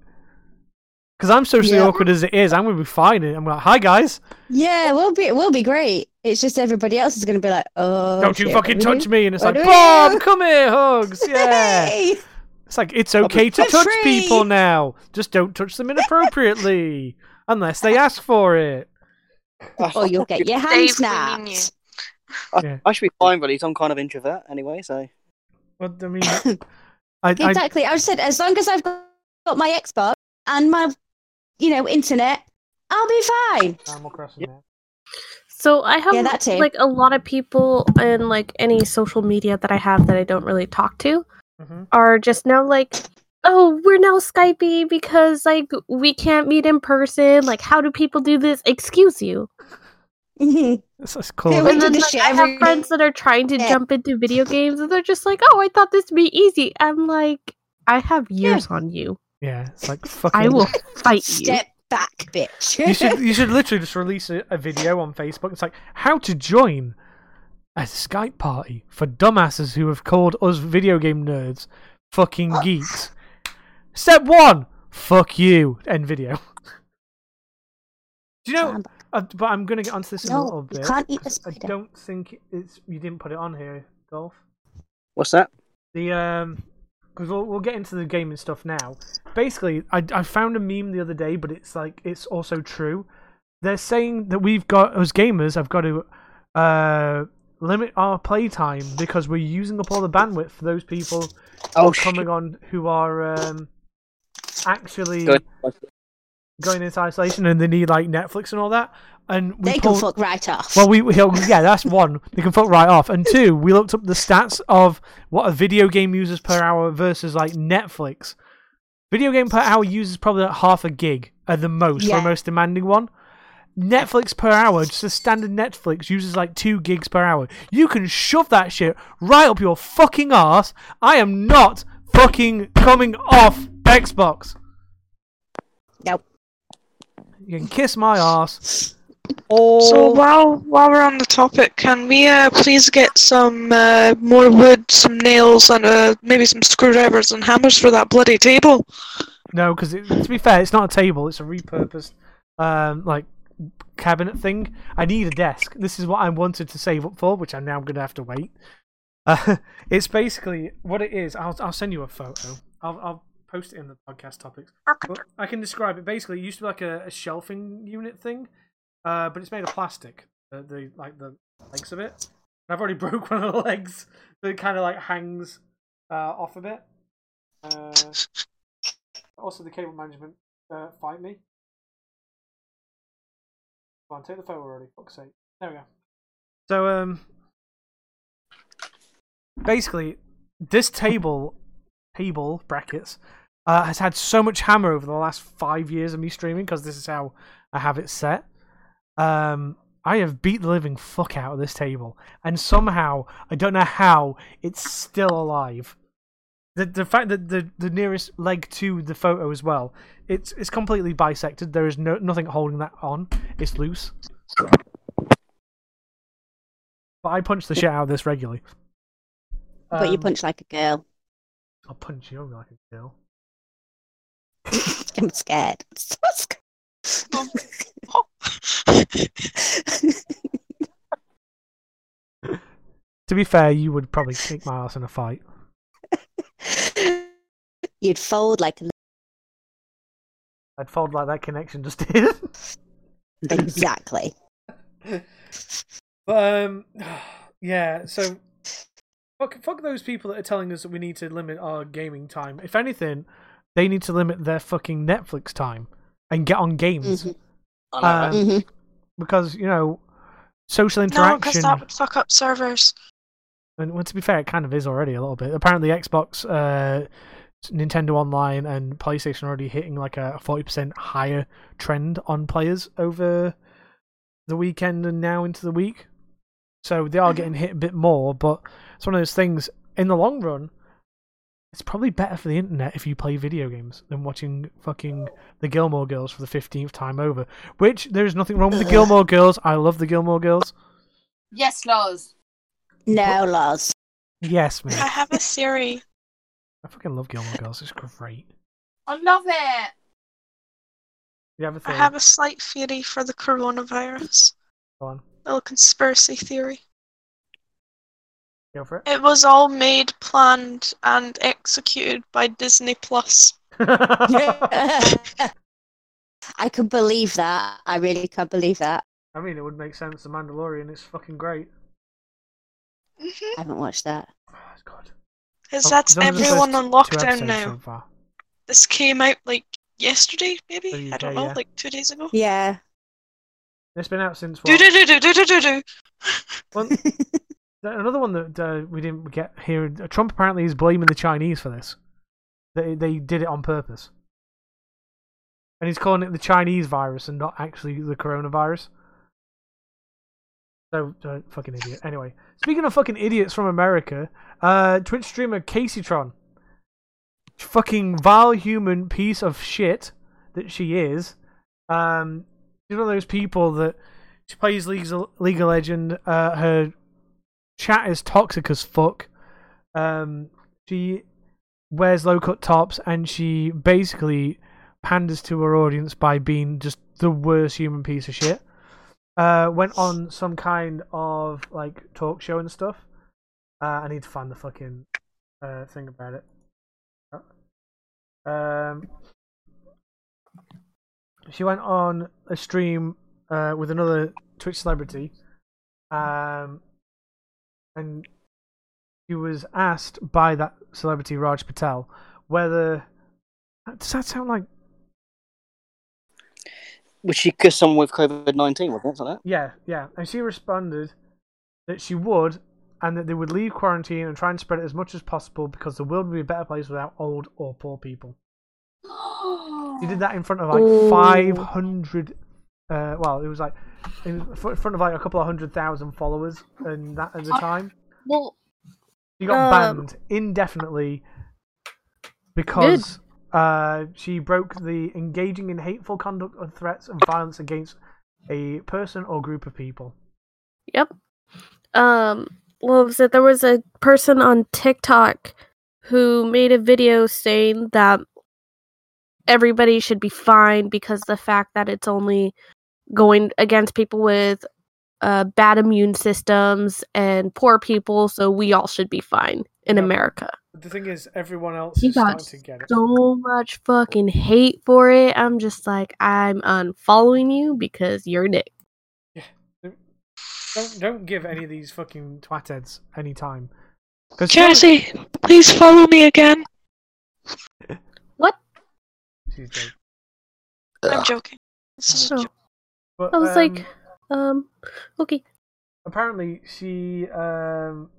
S2: Because I'm socially
S4: Yeah.
S2: awkward as it is, I'm gonna be fine. I'm like, hi guys,
S4: Yeah, we'll be we'll be great. It's just everybody else is going to be like, oh,
S2: don't you
S4: shit,
S2: fucking
S4: what do we
S2: touch
S4: do?
S2: me, and it's
S4: What
S2: like, Bob,
S4: do?"
S2: come here, hugs, (laughs) yeah.
S4: Hey!
S2: It's like it's okay to touch
S4: free.
S2: people now. Just don't touch them inappropriately (laughs) unless they ask for it.
S1: I,
S4: or you'll get your hand
S6: Dave, we mean you.
S4: snapped.
S1: I,
S2: Yeah.
S1: I should be fine, really. I'm kind of introvert anyway, so.
S2: Well, I mean, (laughs) I, I
S4: Exactly. I said as long as I've got got my Xbox and my, you know, internet, I'll be fine.
S2: Animal
S5: So I have
S4: Yeah, that too.
S5: like a lot of people in like any social media that I have that I don't really talk to
S2: hmm
S5: are just now like, oh, we're now Skypey because like we can't meet in person. Like, how do people do this? Excuse you.
S4: Mhm.
S2: That's, that's cool.
S5: And then like, I have friends that are trying to
S4: day.
S5: jump into video games and they're just like, oh, I thought this would be easy. I'm like, I have years on you.
S2: yeah, it's like (laughs) fucking.
S5: I will (laughs) fight you.
S4: Step back, bitch.
S2: You should you should (laughs) literally just release a, a video on Facebook. It's like how to join a Skype party for dumbasses who have called us video game nerds fucking geeks. Step one, fuck you. End video. Do you know? Uh, but I'm gonna get onto this in a little
S4: No, you
S2: bit.
S4: can't eat the
S2: 'cause I don't think it's you didn't put it on here, Dolph.
S1: What's that?
S2: The um, because we'll we'll get into the gaming stuff now. Basically, I I found a meme the other day, but it's like it's also true. They're saying that we've got as gamers I've got to uh limit our playtime because we're using up all the bandwidth for those people
S1: Oh,
S2: are coming on who are um actually
S1: Good.
S2: Going into isolation and they need like Netflix and all that. And we
S4: They
S2: pulled,
S4: can fuck right off.
S2: well, we we- yeah, that's one. They can fuck right off. And (laughs) two, we looked up the stats of what a video game uses per hour versus like Netflix. Video game per hour uses probably like half a gig at the most for
S4: Yeah.
S2: the most demanding one. Netflix per hour, just a standard Netflix uses like two gigs per hour. You can shove that shit right up your fucking ass. I am not fucking coming off Xbox. You can kiss my ass. (laughs) Or
S6: So while while we're on the topic, can we uh, please get some uh, more wood, some nails, and uh, maybe some screwdrivers and hammers for that bloody table?
S2: No, because to be fair, it's not a table; it's a repurposed, um, like cabinet thing. I need a desk. This is what I wanted to save up for, which I'm now going to have to wait. Uh, (laughs) it's basically what it is. I'll I'll send you a photo. I'll I'll post it in the podcast topics. But I can describe it. Basically, it used to be like a, a shelving unit thing, uh, but it's made of plastic. The, the like the legs of it. I've already (laughs) broke one of the legs, so it kind of like hangs uh, off a bit. Uh, also, the cable management uh, fight me. Come on, take the photo already. Fuck's sake. There we go. So, um, basically, this table, table brackets, uh, has had so much hammer over the last five years of me streaming because this is how I have it set. Um, I have beat the living fuck out of this table, and somehow I don't know how it's still alive. The the fact that the, the nearest leg to the photo as well, it's it's completely bisected. There is no nothing holding that on. It's loose. But I punch the shit out of this regularly.
S4: but you
S2: Um,
S4: punch like a girl.
S2: I'll punch you like a girl. (laughs)
S4: I'm scared. (laughs) So scared.
S2: To be fair, you would probably kick my ass in a fight. (laughs)
S4: You'd fold like a
S2: I'd fold like that connection just did.
S4: exactly.
S2: But um, (sighs) yeah. So fuck, fuck those people that are telling us that we need to limit our gaming time. If anything, they need to limit their fucking Netflix time and get on games
S4: Mhm.
S1: I know, right?
S2: Um,
S4: Mhm.
S2: because you know social
S6: No, because
S2: interaction.
S6: that would fuck up servers.
S2: And well, to be fair, it kind of is already a little bit. Apparently, Xbox, uh, Nintendo Online, and PlayStation are already hitting like a forty percent higher trend on players over the weekend and now into the week. So they are getting hit a bit more, but it's one of those things. In the long run, it's probably better for the internet if you play video games than watching fucking the Gilmore Girls for the fifteenth time over. Which there is nothing wrong with the Gilmore (laughs) Girls. I love the Gilmore Girls.
S3: Yes, Loz.
S4: No, Loz.
S2: Yes, man.
S6: I have a theory.
S2: I fucking love Gilmore Girls. It's great.
S3: I love it.
S2: You have a
S6: I
S2: theory?
S6: I have a slight theory for the coronavirus.
S2: Go on.
S6: Little conspiracy theory.
S2: Go for it.
S6: It was all made, planned, and executed by Disney Plus. (laughs)
S4: I can believe that. I really can believe that.
S2: I mean, it would make sense. The Mandalorian is fucking great.
S6: hmm
S4: I haven't watched that.
S2: Oh, it's good.
S6: Because
S2: Oh,
S6: that's
S2: it's
S6: everyone on lockdown now.
S2: So.
S6: This came out like yesterday, maybe?
S2: The
S6: I don't know,
S2: yeah.
S6: like two days ago.
S4: Yeah.
S2: It's been out since
S6: Do
S2: what?
S6: do do do do do do do.
S2: Well, th- (laughs) another one that uh, we didn't get here. Trump apparently is blaming the Chinese for this. They they did it on purpose, and he's calling it the Chinese virus and not actually the coronavirus. So uh, fucking idiot. Anyway, speaking of fucking idiots from America, uh, Twitch streamer Kaceytron, fucking vile human piece of shit that she is. Um, she's one of those people that she plays League League of Legend. Uh, her chat is toxic as fuck. Um, she wears low cut tops and she basically panders to her audience by being just the worst human piece of shit. Uh, went on some kind of like talk show and stuff. Uh, I need to find the fucking uh, thing about it. Um, she went on a stream uh, with another Twitch celebrity, um, and she was asked by that celebrity Raj Patel whether does that sound like
S1: Would she kiss someone with COVID nineteen? Wasn't it?
S2: Yeah yeah, and she responded that she would, and that they would leave quarantine and try and spread it as much as possible because the world would be a better place without old or poor people. She did that in front of like 500. Uh, well, it was like in front of like a couple of hundred thousand followers, and that at the time
S5: Well,
S2: she got
S5: Um,
S2: banned indefinitely because uh, she broke the engaging in hateful conduct or threats and violence against a person or group of people.
S5: Yep. Um, what was it? There was a person on TikTok who made a video saying that everybody should be fine because the fact that it's only going against people with uh, bad immune systems and poor people, so we all should be fine in
S2: Yep.
S5: America.
S2: The thing is, everyone else
S5: He
S2: is
S5: got
S2: starting to get it.
S5: So much fucking hate for it. I'm just like, I'm unfollowing you because you're a dick.
S2: Don't don't give any of these fucking twatheads any time. 'Cause
S6: Jazzay, please follow me again.
S2: She's dead.
S6: I'm joking. This is a joke.
S2: But,
S5: I was
S2: um,
S5: like, um, okay.
S2: apparently she um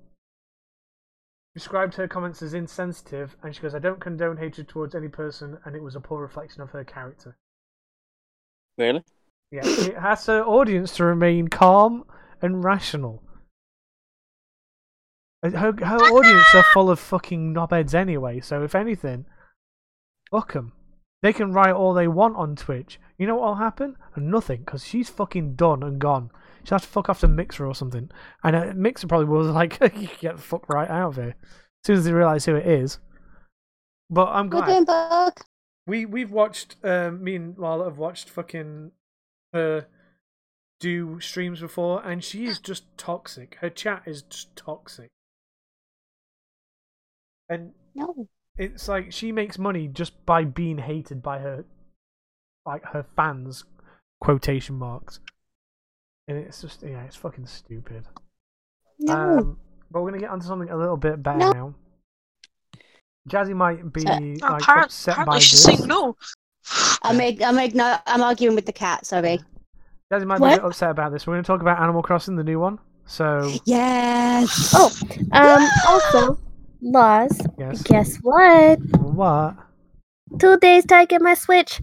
S2: described her comments as insensitive and she goes i don't condone hatred towards any person and it was a poor reflection of her character.
S1: Really?
S2: yeah it asks her audience to remain calm and rational her, her audience are full of fucking knobheads anyway so if anything fuck 'em. they can write all they want on twitch you know what'll happen nothing because she's fucking done and gone She'll have to fuck off to Mixer or something. And uh, Mixer probably was (laughs) like, get the fuck right out of here. As soon as they realise who it is. But I'm glad. We, we've watched, um, me and Lala have watched fucking her do streams before, and she is just toxic. Her chat is just toxic. And
S4: No.
S2: it's like she makes money just by being hated by her, like her fans, quotation marks. And it's just, yeah, it's fucking stupid.
S4: No.
S2: Um, but we're gonna get onto something a little bit better
S4: No.
S2: now. Jazzay might be
S4: Uh,
S2: like
S6: Appar-
S2: upset by
S6: apparently she's
S2: this.
S6: saying no.
S4: I'm ig- I'm igno- I'm arguing with the cat. Sorry.
S2: Jazzay might be
S5: What?
S2: a bit upset about this. We're gonna talk about Animal Crossing, the new one. So
S4: Yes.
S5: Oh, um, also, Loz,
S2: yes,
S5: guess what?
S2: what?
S5: Two days till I get my Switch.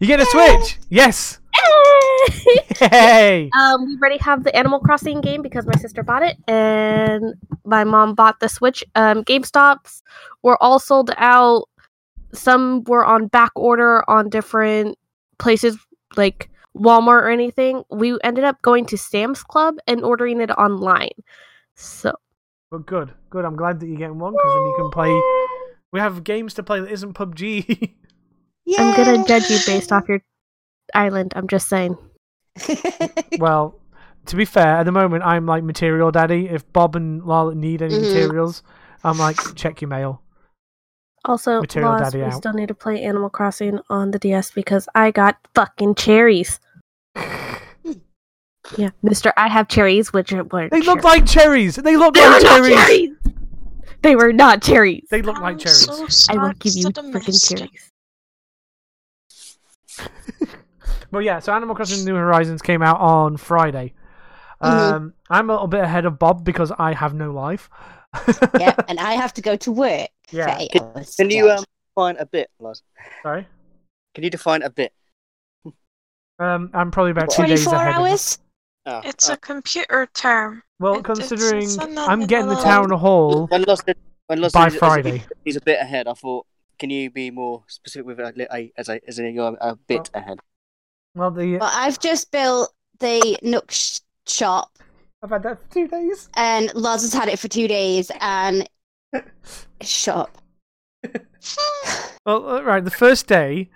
S2: You get a Switch? Yes! (laughs) Yay!
S5: um, we already have the Animal Crossing game because my sister bought it, and my mom bought the Switch. Um, GameStops were all sold out. Some were on back order on different places like Walmart or anything. We ended up going to Sam's Club and ordering it online. So
S2: But good, good. I'm glad that you're getting one because then you can play. We have games to play that isn't PUBG. (laughs)
S5: I'm gonna judge you based off your island. I'm just saying. (laughs)
S2: well, to be fair, at the moment I'm like material daddy. If Bob and Lala need any
S4: Mhm.
S2: materials, I'm like check your mail.
S5: Also,
S2: Material
S5: Loz,
S2: Daddy
S5: we
S2: out.
S5: still need to play Animal Crossing on the DS because I got fucking cherries. (laughs) Yeah, Mister, I have cherries, which are weren't
S2: They look like cherries. They look
S5: They
S2: like cherries.
S5: cherries. They were not cherries.
S2: They look like
S6: I'm
S2: cherries.
S6: so
S5: I will
S6: sad
S5: give you
S6: that I
S5: freaking cherries.
S2: Well, (laughs) yeah. So Animal Crossing New Horizons came out on Friday.
S4: Mhm.
S2: Um, I'm a little bit ahead of Bob because I have no life. (laughs)
S4: yeah, and I have to go to work
S2: Yeah.
S4: for eight
S1: Can-
S4: hours.
S1: Can you um define a bit, Loz?
S2: Sorry.
S1: Can you define a bit?
S2: Um, I'm probably about two days
S4: 24
S2: ahead. Of
S4: hours?
S1: Oh,
S6: It's
S1: uh,
S6: a computer term.
S2: well,
S6: It-
S2: considering
S6: it's on
S2: I'm getting the
S6: middle.
S2: town hall
S1: when Loz when Loz
S2: by
S1: said
S2: Friday.
S1: he's a bit ahead. I thought, can you be more specific with a, li- a as a as in you're a bit ahead?
S2: Well, the
S4: Well, I've just built the Nook sh- shop,
S2: I've had that for two days.
S4: and Lars has had it for two days, and (laughs) shop. (laughs)
S2: Well, uh, right. The first day,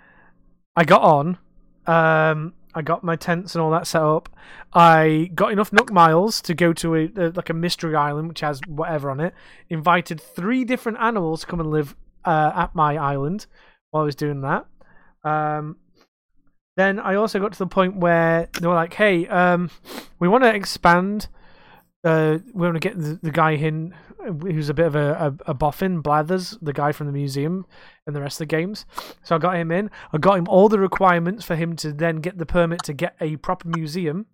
S2: I got on. Um, I got my tents and all that set up. I got enough Nook miles to go to a, uh like a mystery island, which has whatever on it. Invited three different animals to come and live uh, at my island while I was doing that. Um, then I also got to the point where they were like, "Hey, um, we want to expand. Uh, we want to get the, the guy in who's a bit of a, a, a boffin, Blathers, the guy from the museum, and the rest of the games. So I got him in. I got him all the requirements for him to then get the permit to get a proper museum.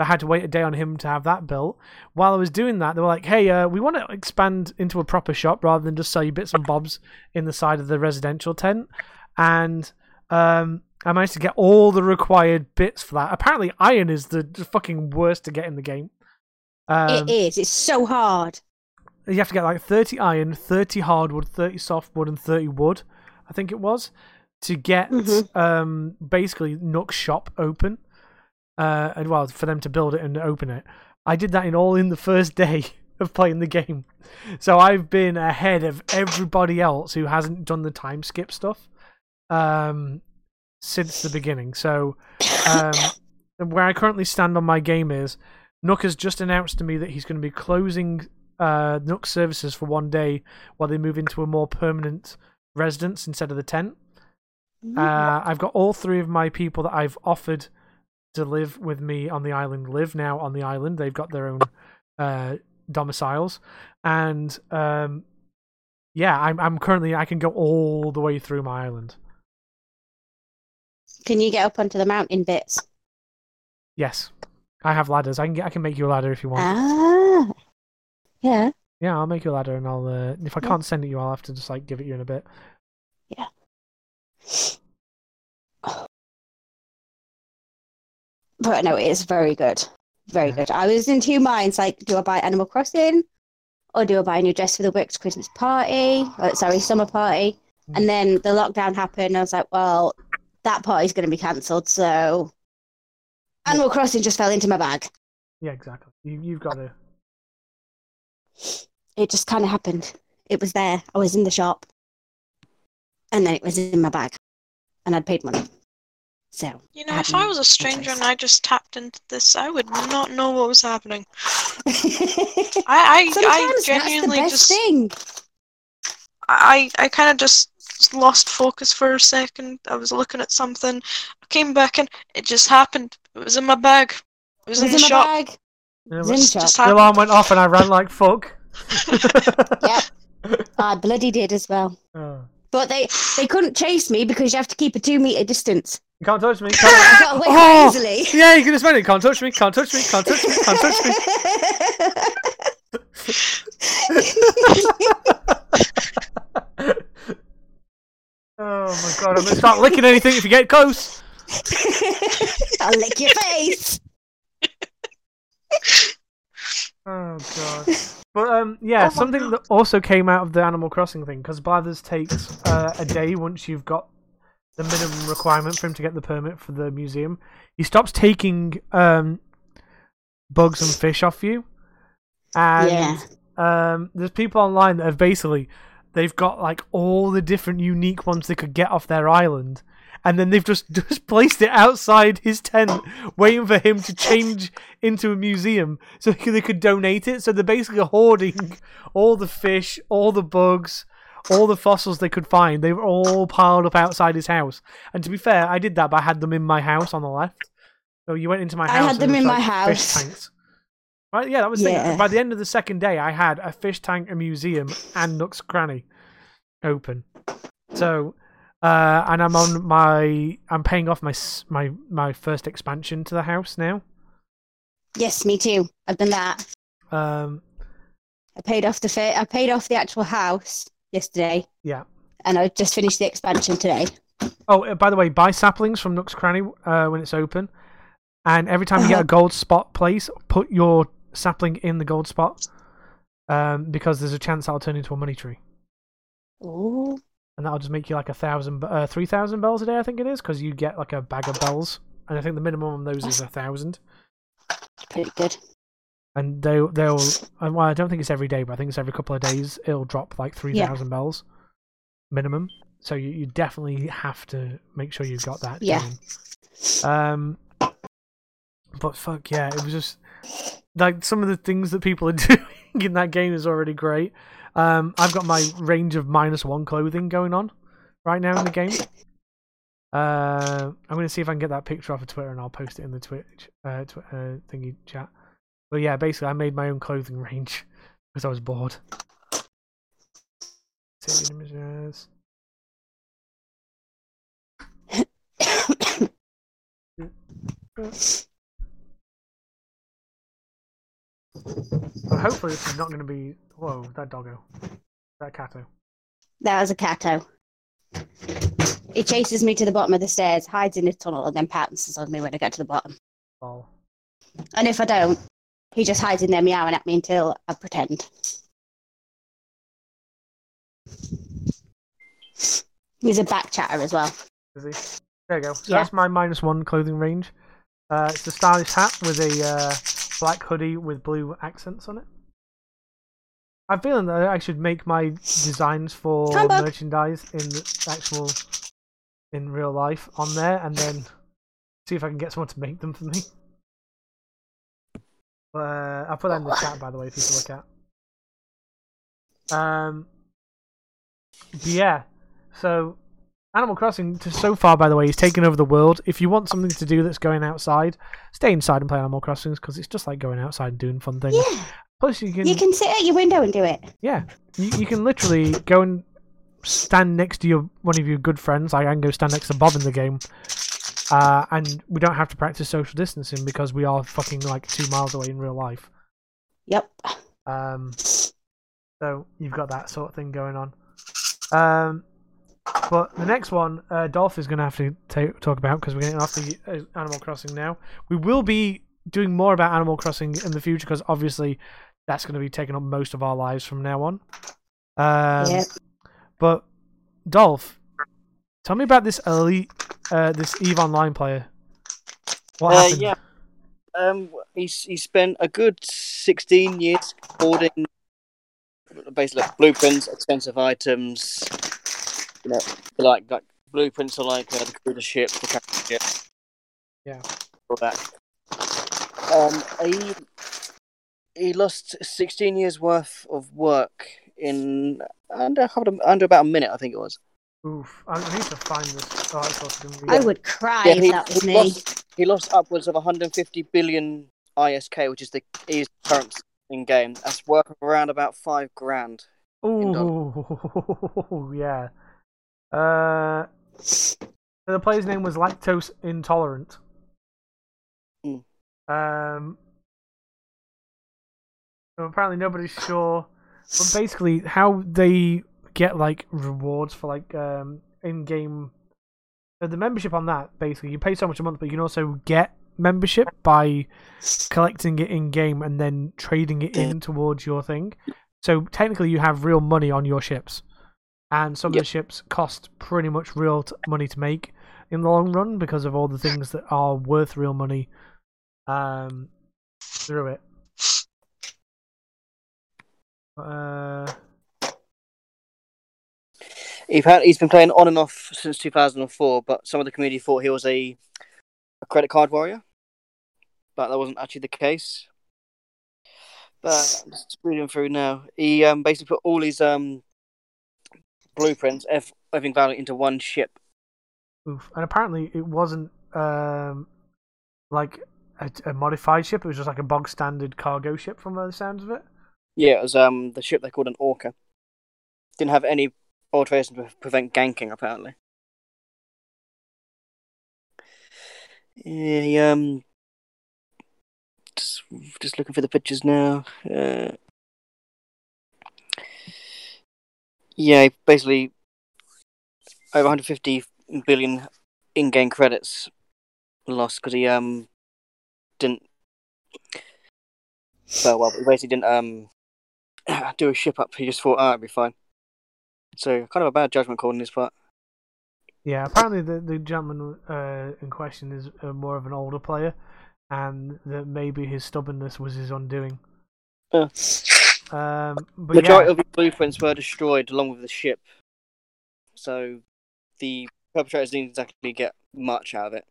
S2: I had to wait a day on him to have that built. While I was doing that, they were like, "Hey, uh, we want to expand into a proper shop rather than just sell you bits and bobs in the side of the residential tent." And um, I managed to get all the required bits for that. Apparently, iron is the, fucking worst to get in the game. Um,
S4: it is. It's so hard.
S2: you have to get like 30 iron, 30 hardwood, 30 softwood, and 30 wood, I think it was, to get
S4: Mhm.
S2: um, basically Nook's shop open. Uh, and well, for them to build it and open it. I did that in all in the first day (laughs) of playing the game. So I've been ahead of everybody else who hasn't done the time skip stuff um, since the beginning. So um, where I currently stand on my game is Nook has just announced to me that he's going to be closing uh, Nook services for one day while they move into a more permanent residence instead of the tent. Uh, I've got all three of my people that I've offered to live with me on the island live now on the island. They've got their own uh, domiciles, and um, yeah, I'm I'm currently I can go all the way through my island.
S4: Can you get up onto the mountain bits?
S2: Yes, I have ladders. I can get, I can make you a ladder if you want.
S4: Ah, yeah.
S2: Yeah, I'll make you a ladder, and I'll uh, if I can't send it you, I'll have to just like give it you in a bit.
S4: But no, it is very good. Very good. I was in two minds like, do I buy Animal Crossing or do I buy a new dress for the works Christmas party? Or, sorry, summer party.
S2: Mm.
S4: And then the lockdown happened. I was like, well, that party's going to be cancelled. So Animal Crossing just fell into my bag.
S2: Yeah, exactly. You you've got to.
S4: It just kind of happened. It was there. I was in the shop. And then it was in my bag. And I'd paid money. So,
S6: You know, if I was a stranger and. I just tapped into this, I would not know what was happening.
S4: sometimes (laughs)
S6: I, I, I
S4: that's the
S6: genuinely
S4: best
S6: just,
S4: thing.
S6: I, I kind of just lost focus for a second. I was looking at something. I came back and it just happened. It was in my bag. It was,
S4: It was
S6: in the
S4: in my
S6: shop.
S4: bag. It
S2: it
S4: was in
S2: was-
S4: the
S6: Just
S4: shop.
S2: the alarm went off, and I ran like fuck.
S4: Yep. (laughs) I bloody did as well.
S2: Oh.
S4: But they they couldn't chase me because you have to keep a two meter distance.
S2: You can't touch me.
S4: I (laughs)
S2: Can't...
S4: got away
S2: Oh!
S4: easily.
S2: yeah, you can just it. Can't touch me. Can't touch me. Can't touch me. Can't touch me. (laughs) oh my god! I'm gonna start licking anything if you get close. (laughs)
S4: I'll lick your face.
S2: Oh god. But um, yeah,
S6: Oh
S2: something that also came out of the Animal Crossing thing because Blathers takes uh, a day once you've got the minimum requirement for him to get the permit for the museum. He stops taking um bugs and fish off you, and
S4: Yeah.
S2: um, there's people online that have basically they've got like all the different unique ones they could get off their island. And then they've just, (laughs) just placed it outside his tent, waiting for him to change (laughs) into a museum so they could, they could donate it. So they're basically hoarding all the fish, all the bugs, all the fossils they could find. They were all piled up outside his house. And to be fair, I did that, but I had them in my house on the left. So you went into my house.
S4: I
S2: had
S4: them in my house.
S2: Fish tanks. Right, yeah, that was the.
S4: Yeah.
S2: By the end of the second day, I had a fish tank, a museum, and Nook's Cranny open. So, uh, and I'm on my, I'm paying off my my my first expansion to the house now.
S4: Yes, me too. I've done that.
S2: Um,
S4: I paid off the fa- I paid off the actual house yesterday,
S2: yeah.
S4: and I just finished the expansion today.
S2: Oh, uh, by the way, buy saplings from Nook's Cranny uh, when it's open, and every time you get
S4: Uh-huh.
S2: a gold spot place, put your sapling in the gold spot, um, because there's a chance that'll turn into a money tree,
S4: Ooh,
S2: and that'll just make you like a thousand, uh, three thousand bells a day, I think it is, because you get like a bag of bells, and I think the minimum on those is a thousand,
S4: pretty good.
S2: And they they'll, and well, I don't think it's every day, but I think it's every couple of days it'll drop like three thousand bells, minimum. So you, you definitely have to make sure you've got that.
S4: Yeah.
S2: Um, but fuck yeah, it was just like some of the things that people are (laughs) doing in that game is already great. Um, I've got my range of minus one clothing going on right now in the game. Uh, I'm gonna see if I can get that picture off of Twitter and I'll post it in the Twitch uh, tw- uh thingy chat. But yeah, basically, I made my own clothing (laughs) range because I was bored. Saving images. (coughs) But hopefully, this is not going to be. Whoa, that doggo. That catto.
S4: That was a cato. It chases me to the bottom of the stairs, hides in a tunnel, and then pounces on me when I get to the bottom.
S2: Lol.
S4: And if I don't, he just hides in there meowing at me until I pretend. He's a back chatter as well.
S2: Is he? There you go. So
S4: Yeah.
S2: that's my minus one clothing range. Uh, it's the stylish hat with a uh, black hoodie with blue accents on it. I'm feeling that I should make my designs for
S4: Come
S2: merchandise in actual, in real life on there, and then see if I can get someone to make them for me. Uh, I'll put that in the chat, by the way, for you to look at. Um, yeah, so Animal Crossing, to so far, by the way, is taking over the world. If you want something to do that's going outside, stay inside and play Animal Crossing because it's just like going outside and doing fun things.
S4: Yeah,
S2: Plus, you can,
S4: you can sit at your window and do it.
S2: yeah, you, you can literally go and stand next to your one of your good friends. Like I can go stand next to Bob in the game, uh, and we don't have to practice social distancing because we are fucking like two miles away in real life.
S4: Yep.
S2: Um, so you've got that sort of thing going on. Um, but the next one, uh, Dolph is going to have to ta- talk about because we're getting off the uh, Animal Crossing now. We will be doing more about Animal Crossing in the future because obviously that's going to be taking up most of our lives from now on. Um,
S4: Yep.
S2: But Dolph, tell me about this elite, uh, this Eve Online player. What
S1: Uh,
S2: happened?
S1: yeah. Um, he's he spent a good sixteen years hoarding basically like blueprints, expensive items. You know, like like blueprints are like uh, the the ship, the captain ship.
S2: Yeah.
S1: All that. Um, he he lost sixteen years worth of work in under under about a minute, I think it was.
S2: Oof. I I need to find this article. so I can read
S4: I would cry
S1: Yeah,
S4: if
S1: he-
S4: that was
S1: he
S4: me.
S1: lost- He lost upwards of 150 billion ISK, which is the is current in game. That's worth around about five grand. in
S2: Ooh, (laughs) yeah. Uh, the player's name was Lactose Intolerant.
S1: Mm.
S2: Um, so apparently nobody's sure, but basically how they get like rewards for like um in-game. The membership on that basically you pay so much a month, but you can also get membership by collecting it in game and then trading it in towards your thing. So technically, you have real money on your ships, and some of the ships cost pretty much real t- money to make in the long run because of all the things that are worth real money um, through it. Uh,
S1: He's had he's been playing on and off since 2004, but some of the community thought he was a, a credit card warrior, but that wasn't actually the case. But I'm just reading through now. He um, basically put all his um, blueprints, ev- everything value into one ship.
S2: oof. And apparently, it wasn't. Um, like a, a modified ship. It was just like a bog standard cargo ship from the sounds of it.
S1: Yeah, it was um the ship they called an Orca. Didn't have any alteration to prevent ganking, apparently. Yeah, um, just, just looking for the pictures now. Uh, yeah, basically over 150 billion in-game credits lost because he um didn't. Well, well, he basically didn't um (clears throat) do a ship up. He just thought, oh, it'd be fine. So kind of a bad judgment call on his part.
S2: Yeah, apparently the the gentleman uh, in question is uh, more of an older player, and that maybe his stubbornness was his undoing.
S1: Yeah.
S2: Um, but
S1: Majority
S2: yeah,
S1: of the blueprints were destroyed along with the ship, so the perpetrators didn't exactly get much out of it.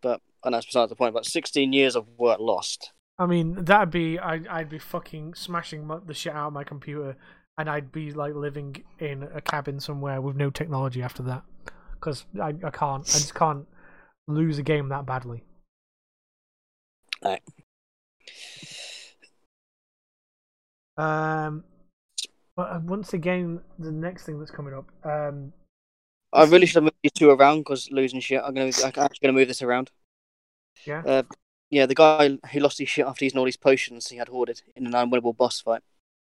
S1: But and that's besides the point. But 16 years of work lost.
S2: I mean that'd be I'd I'd be fucking smashing the shit out of my computer, and I'd be like living in a cabin somewhere with no technology after that, because I I can't I just can't lose a game that badly.
S1: Right.
S2: Um, but uh, once again, the next thing that's coming up, um,
S1: I really should have moved these two around because losing shit. I'm gonna I'm actually gonna move this around.
S2: yeah,
S1: Uh, yeah, the guy who lost his shit after using all these potions he had hoarded in an unwinnable boss fight.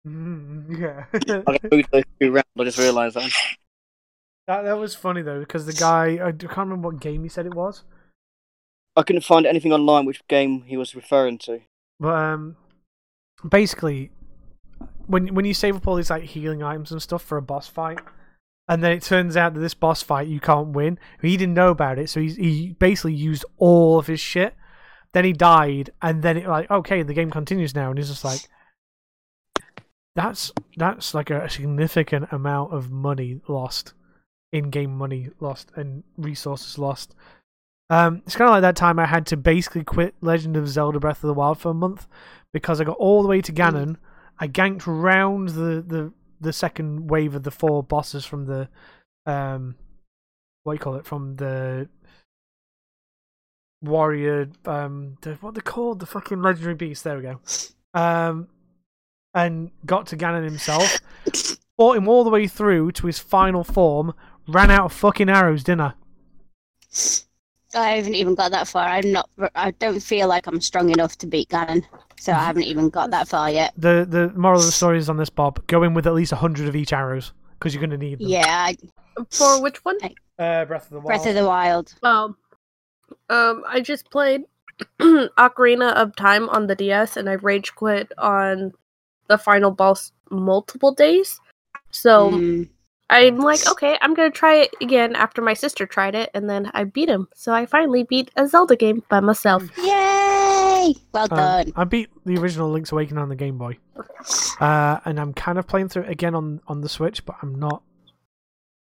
S2: Mhm, (laughs) yeah. (laughs)
S1: I'm gonna those two around. I just realised that.
S2: that that was funny though because the guy I can't remember what game he said it was,
S1: I couldn't find anything online which game he was referring to.
S2: but um, basically, when when you save up all these like healing items and stuff for a boss fight, and then it turns out that this boss fight you can't win. He didn't know about it, so he he basically used all of his shit. Then he died, and then it like okay, the game continues now, and he's just like, that's that's like a significant amount of money lost, in-game money lost, and resources lost. Um, it's kind of like that time I had to basically quit Legend of Zelda Breath of the Wild for a month because I got all the way to Ganon. I ganked round the, the, the second wave of the four bosses from the um what do you call it? From the warrior um the, what they called? The fucking legendary beast. There we go. (laughs) Um and got to Ganon himself fought him all the way through to his final form ran out of fucking arrows didn't I
S4: I haven't even got that far. I'm not. I don't feel like I'm strong enough to beat Ganon, so I haven't even got that far yet.
S2: the the moral of the story is on this Bob go in with at least 100 of each arrows because you're going to need them
S4: Yeah, I,
S5: For which one?
S2: uh, Breath of the Wild
S4: Breath of the Wild.
S5: Um, um, I just played (clears throat) Ocarina of Time on the DS, and I rage quit on the final boss multiple days. So
S4: Mm.
S5: I'm like, okay, I'm gonna try it again after my sister tried it, and then I beat him. So I finally beat a Zelda game by myself. (laughs)
S4: Yay! Well
S2: Um,
S4: done.
S2: I beat the original Link's Awakening on the Game Boy, uh, and I'm kind of playing through it again on, on the Switch, but I'm not.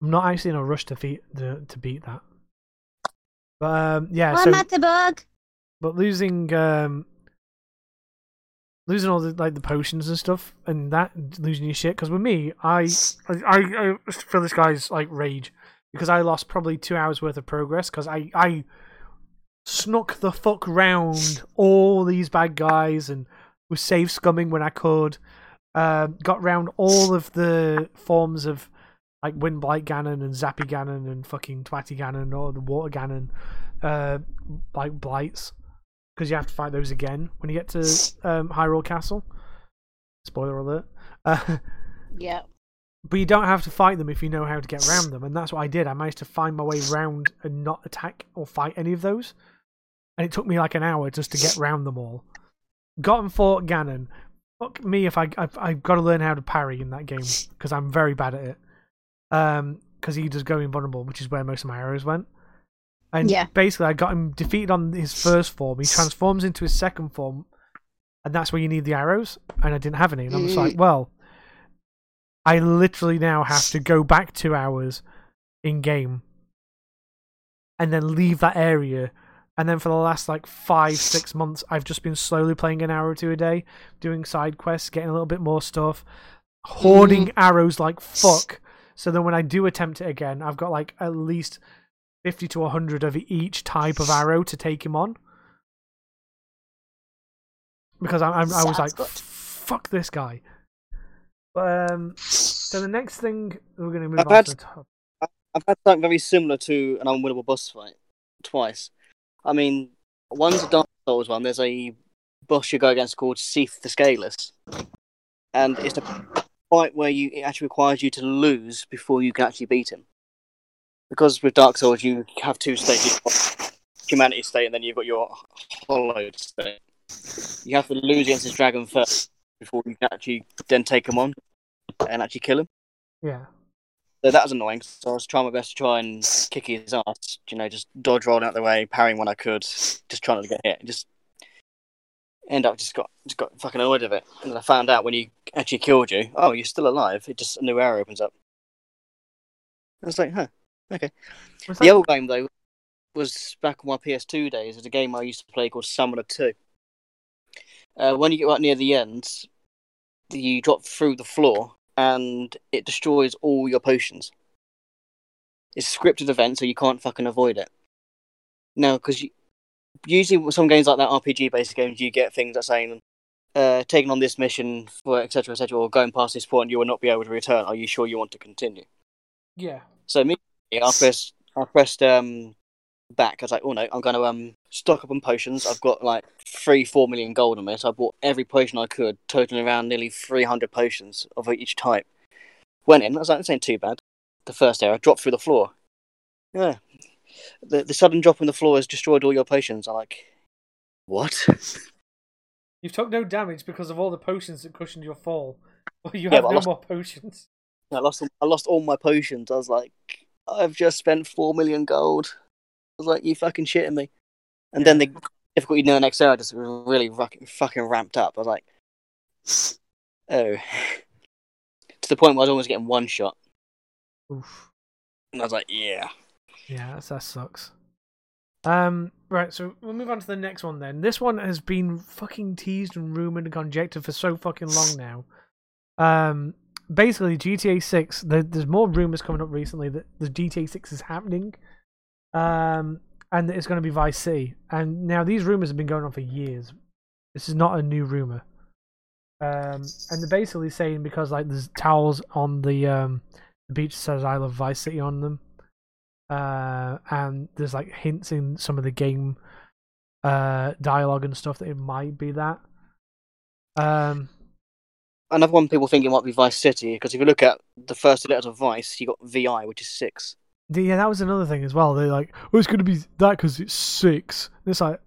S2: I'm not actually in a rush to beat the to beat that. But um, yeah,
S4: Well,
S2: so
S4: Matt the bug.
S2: but losing um, losing all the like the potions and stuff, and that losing your shit. Because with me, I I I, feel this guy's like rage because I lost probably two hours worth of progress because I I snuck the fuck round all these bad guys and was save scumming when I could. Um, got round all of the forms of like wind blight Ganon and Zappy Ganon and fucking Twatty Ganon or the Water Ganon, uh, like blights, because you have to fight those again when you get to um, Hyrule Castle. Spoiler alert. (laughs) Uh,
S4: Yeah.
S2: but you don't have to fight them if you know how to get around them, and that's what I did. I managed to find my way round and not attack or fight any of those, and it took me like an hour just to get round them all. Got and fought Ganon. Fuck me if I I've, I've got to learn how to parry in that game because I'm very bad at it. Um, because he does go invulnerable, which is where most of my arrows went. And
S4: Yeah.
S2: basically, I got him defeated on his first form. He transforms into his second form, and that's where you need the arrows. And I didn't have any, and I was like, well. I literally now have to go back two hours in game and then leave that area. And then for the last like five, six months, I've just been slowly playing an hour or two a day, doing side quests, getting a little bit more stuff, hoarding mm. arrows like fuck. So then when I do attempt it again, I've got like at least 50 to 100 of each type of arrow to take him on. because I, I, I was like,
S4: good.
S2: fuck this guy. But, um, so the next thing we're going to move
S1: I've
S2: on
S1: had-
S2: to the top.
S1: I've had something very similar to an unwinnable boss fight twice. I mean, one's a Dark Souls one. There's a boss you go against called Seath the Scaleless, and it's a fight where you it actually requires you to lose before you can actually beat him. Because with Dark Souls, you have two stages: humanity state, and then you've got your hollowed state. You have to lose against this dragon first before you can actually then take him on and actually kill him.
S2: Yeah.
S1: So that was annoying. So I was trying my best to try and kick his ass. You know, just dodge rolling out the way, parrying when I could, just trying to get hit. Just end up just got just got fucking annoyed of it. And then I found out when he actually killed you, oh, you're still alive. It just a new area opens up. I was like, huh, okay. The
S2: that-
S1: other game though was back on my PS2 days. It's a game I used to play called Summoner Two. Uh, when you get right near the end, you drop through the floor and it destroys all your potions. It's a scripted event, so you can't fucking avoid it. No, because usually with some games like that, RPG-based games, you get things that saying, uh, "Taking on this mission for etc. etc." or going past this point, you will not be able to return. Are you sure you want to continue?
S2: yeah.
S1: So me, I pressed, I pressed um back. I was like, oh no, I'm going to um stock up on potions. I've got like three, four million gold on me, so I bought every potion I could, totaling around nearly 300 potions of each type. Went in. I was like, this ain't too bad. The first area, dropped through the floor. Yeah, the the sudden drop in the floor has destroyed all your potions. I'm like, what? (laughs)
S2: You've took no damage because of all the potions that cushioned your fall. (laughs) You have
S1: I
S2: no
S1: lost-
S2: more potions.
S1: I lost I lost all my potions. I was like, I've just spent four million gold. I was like, you fucking shitting me. And then the difficulty in the next area just really fucking fucking ramped up. I was like, oh, (laughs) to the point where I was almost getting one shot.
S2: Oof.
S1: And I was like, yeah.
S2: Yeah, that's, that sucks. Um, right, so we'll move on to the next one then. This one has been fucking teased and rumored and conjectured for so fucking long (laughs) now. Um, basically, GTA 6, there, there's more rumors coming up recently that the GTA 6 is happening. Um, and it's going to be Vice City. And now these rumors have been going on for years. This is not a new rumor. Um, and they're basically saying because like there's towels on the um the beach says I love Vice City on them. Uh, and there's like hints in some of the game uh dialogue and stuff that it might be that. Um,
S1: Another one people think it might be Vice City because if you look at the first letters of Vice, you got VI, which is six.
S2: yeah, that was another thing as well. They're like, oh, it's gonna be that because it's six. And it's like,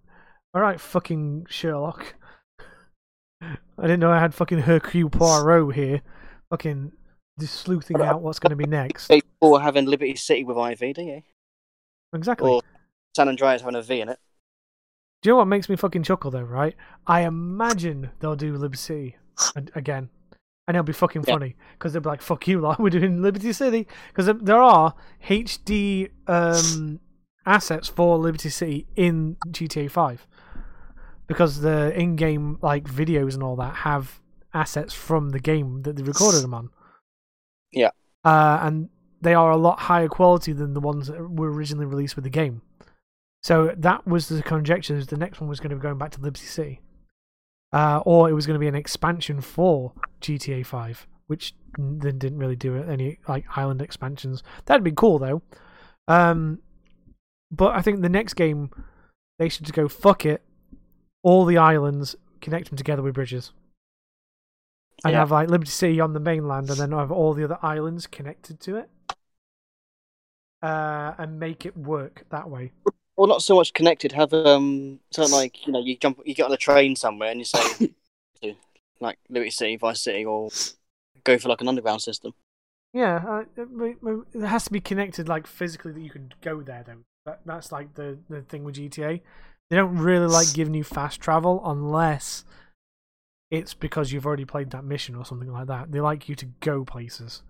S2: all right, fucking Sherlock. (laughs) I didn't know I had fucking Hercule Poirot here, fucking just sleuthing out what's gonna be (laughs) next.
S1: Or having Liberty City with IV, do you?
S2: Exactly.
S1: Or San Andreas having a V in it.
S2: Do you know what makes me fucking chuckle though, right? I imagine they'll do Liberty City again. And it'll be fucking
S1: Yeah.
S2: funny because they'll be like, fuck you, lot, (laughs) we're doing Liberty City. Because there are HD um, assets for Liberty City in GTA 5. Because the in game like videos and all that have assets from the game that they recorded them on.
S1: Yeah.
S2: Uh, and they are a lot higher quality than the ones that were originally released with the game. So that was the conjecture. The next one was going to be going back to Liberty City, uh, or it was going to be an expansion for GTA Five, which then didn't really do any like island expansions. That'd be cool though. Um, but I think the next game they should just go fuck it, all the islands connect them together with bridges, and
S1: Yeah.
S2: have like Liberty City on the mainland, and then have all the other islands connected to it, uh, and make it work that way.
S1: Well, not so much connected. Have um, something like you know, you jump, you get on a train somewhere, and you say, (laughs) to, like Liberty City, Vice City, or go for like an underground system.
S2: Yeah, uh, it, has to be connected like physically that you can go there though. That, that's like the the thing with GTA. They don't really like giving you fast travel unless it's because you've already played that mission or something like that. They like you to go places.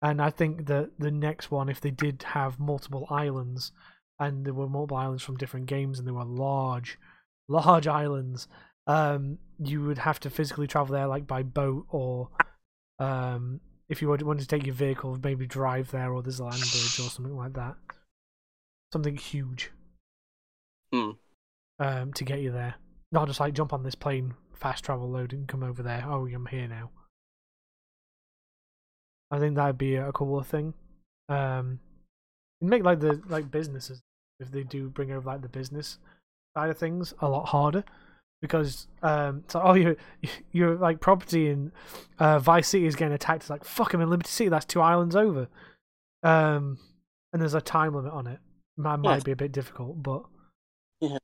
S2: And I think that the next one, if they did have multiple islands, and there were multiple islands from different games, and they were large, (laughs) large islands, um, you would have to physically travel there, like by boat or um, if you wanted to take your vehicle, maybe drive there, or there's a land bridge or something like that. Something huge
S1: Hmm.
S2: um, to get you there. Not just like jump on this plane, fast travel load, and come over there. Oh, I'm here now. I think that'd be a cooler thing. Um, make like the like businesses if they do bring over like the business side of things a lot harder because um so oh your your like property in uh Vice City is getting attacked. It's like fuck I'm in Liberty City. That's two islands over. Um, and there's a time limit on it. Might might
S1: Yeah.
S2: be a bit difficult, but
S1: Yeah,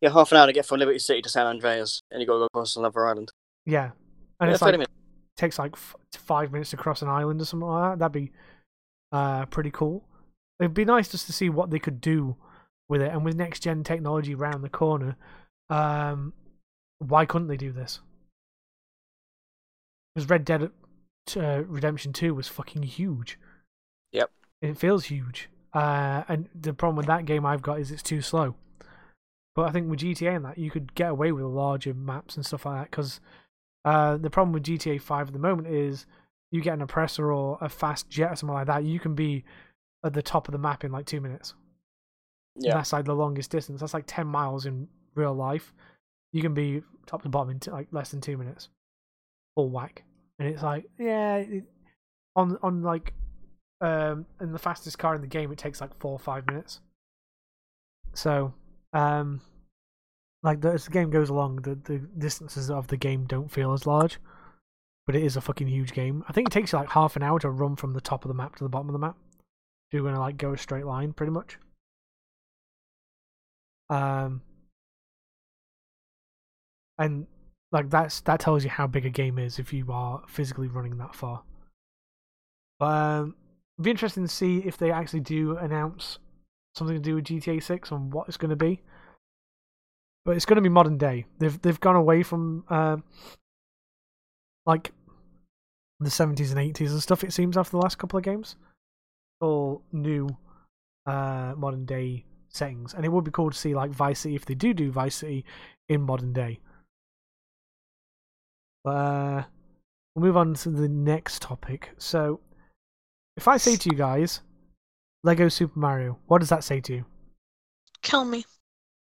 S1: yeah, half an hour to get from Liberty City to San Andreas, and you got to go across another island.
S2: yeah, and
S1: Yeah,
S2: it's like
S1: minutes.
S2: takes like f- five minutes to cross an island or something like that. That'd be uh pretty cool. It'd be nice just to see what they could do with it, and with next gen technology round the corner, um, why couldn't they do this? Because Red Dead uh, Redemption Two was fucking huge.
S1: Yep.
S2: It feels huge, uh, and the problem with that game I've got is it's too slow. But I think with GTA and that, you could get away with larger maps and stuff like that. Because uh, the problem with GTA Five at the moment is you get an oppressor or a fast jet or something like that, you can be at the top of the map in like two minutes. And
S1: Yeah.
S2: That's like the longest distance. That's like ten miles in real life. You can be top to bottom in t- like less than two minutes, full whack. And it's like, yeah, it, on on like, um, in the fastest car in the game, it takes like four or five minutes. So, um, like the, as the game goes along, the the distances of the game don't feel as large, but it is a fucking huge game. I think it takes you like half an hour to run from the top of the map to the bottom of the map. You're gonna like go a straight line, pretty much. Um, and like that's that tells you how big a game is if you are physically running that far. But um, it'd be interesting to see if they actually do announce something to do with GTA Six and what it's going to be. But it's going to be modern day. They've they've gone away from um like the seventies and eighties and stuff. It seems after the last couple of games, all new uh modern day settings, and it would be cool to see like Vice City if they do do Vice City in modern day. But uh, we'll move on to the next topic. So, if I say to you guys, Lego Super Mario, what does that say to you?
S6: Kill me.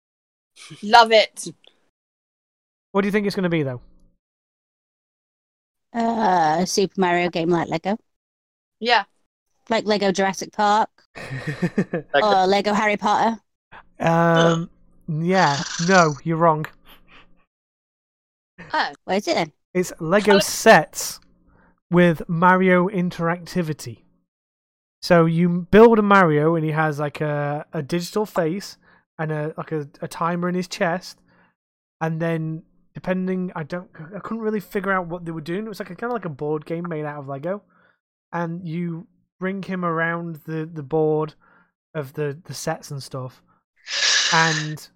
S6: (laughs)
S3: Love it.
S2: What do you think it's going to be though?
S4: Uh, a Super Mario game like Lego,
S3: Yeah.
S4: Like Lego Jurassic Park (laughs) or Lego Harry Potter.
S2: um, yeah, no, you're wrong.
S3: Oh.
S4: What is it then?
S2: It's Lego sets with Mario interactivity. So you build a Mario, and he has like a, a digital face and a like a, a timer in his chest, and then depending, I don't, I couldn't really figure out what they were doing. It was like a kind of like a board game made out of Lego, and you bring him around the the board of the the sets and stuff, and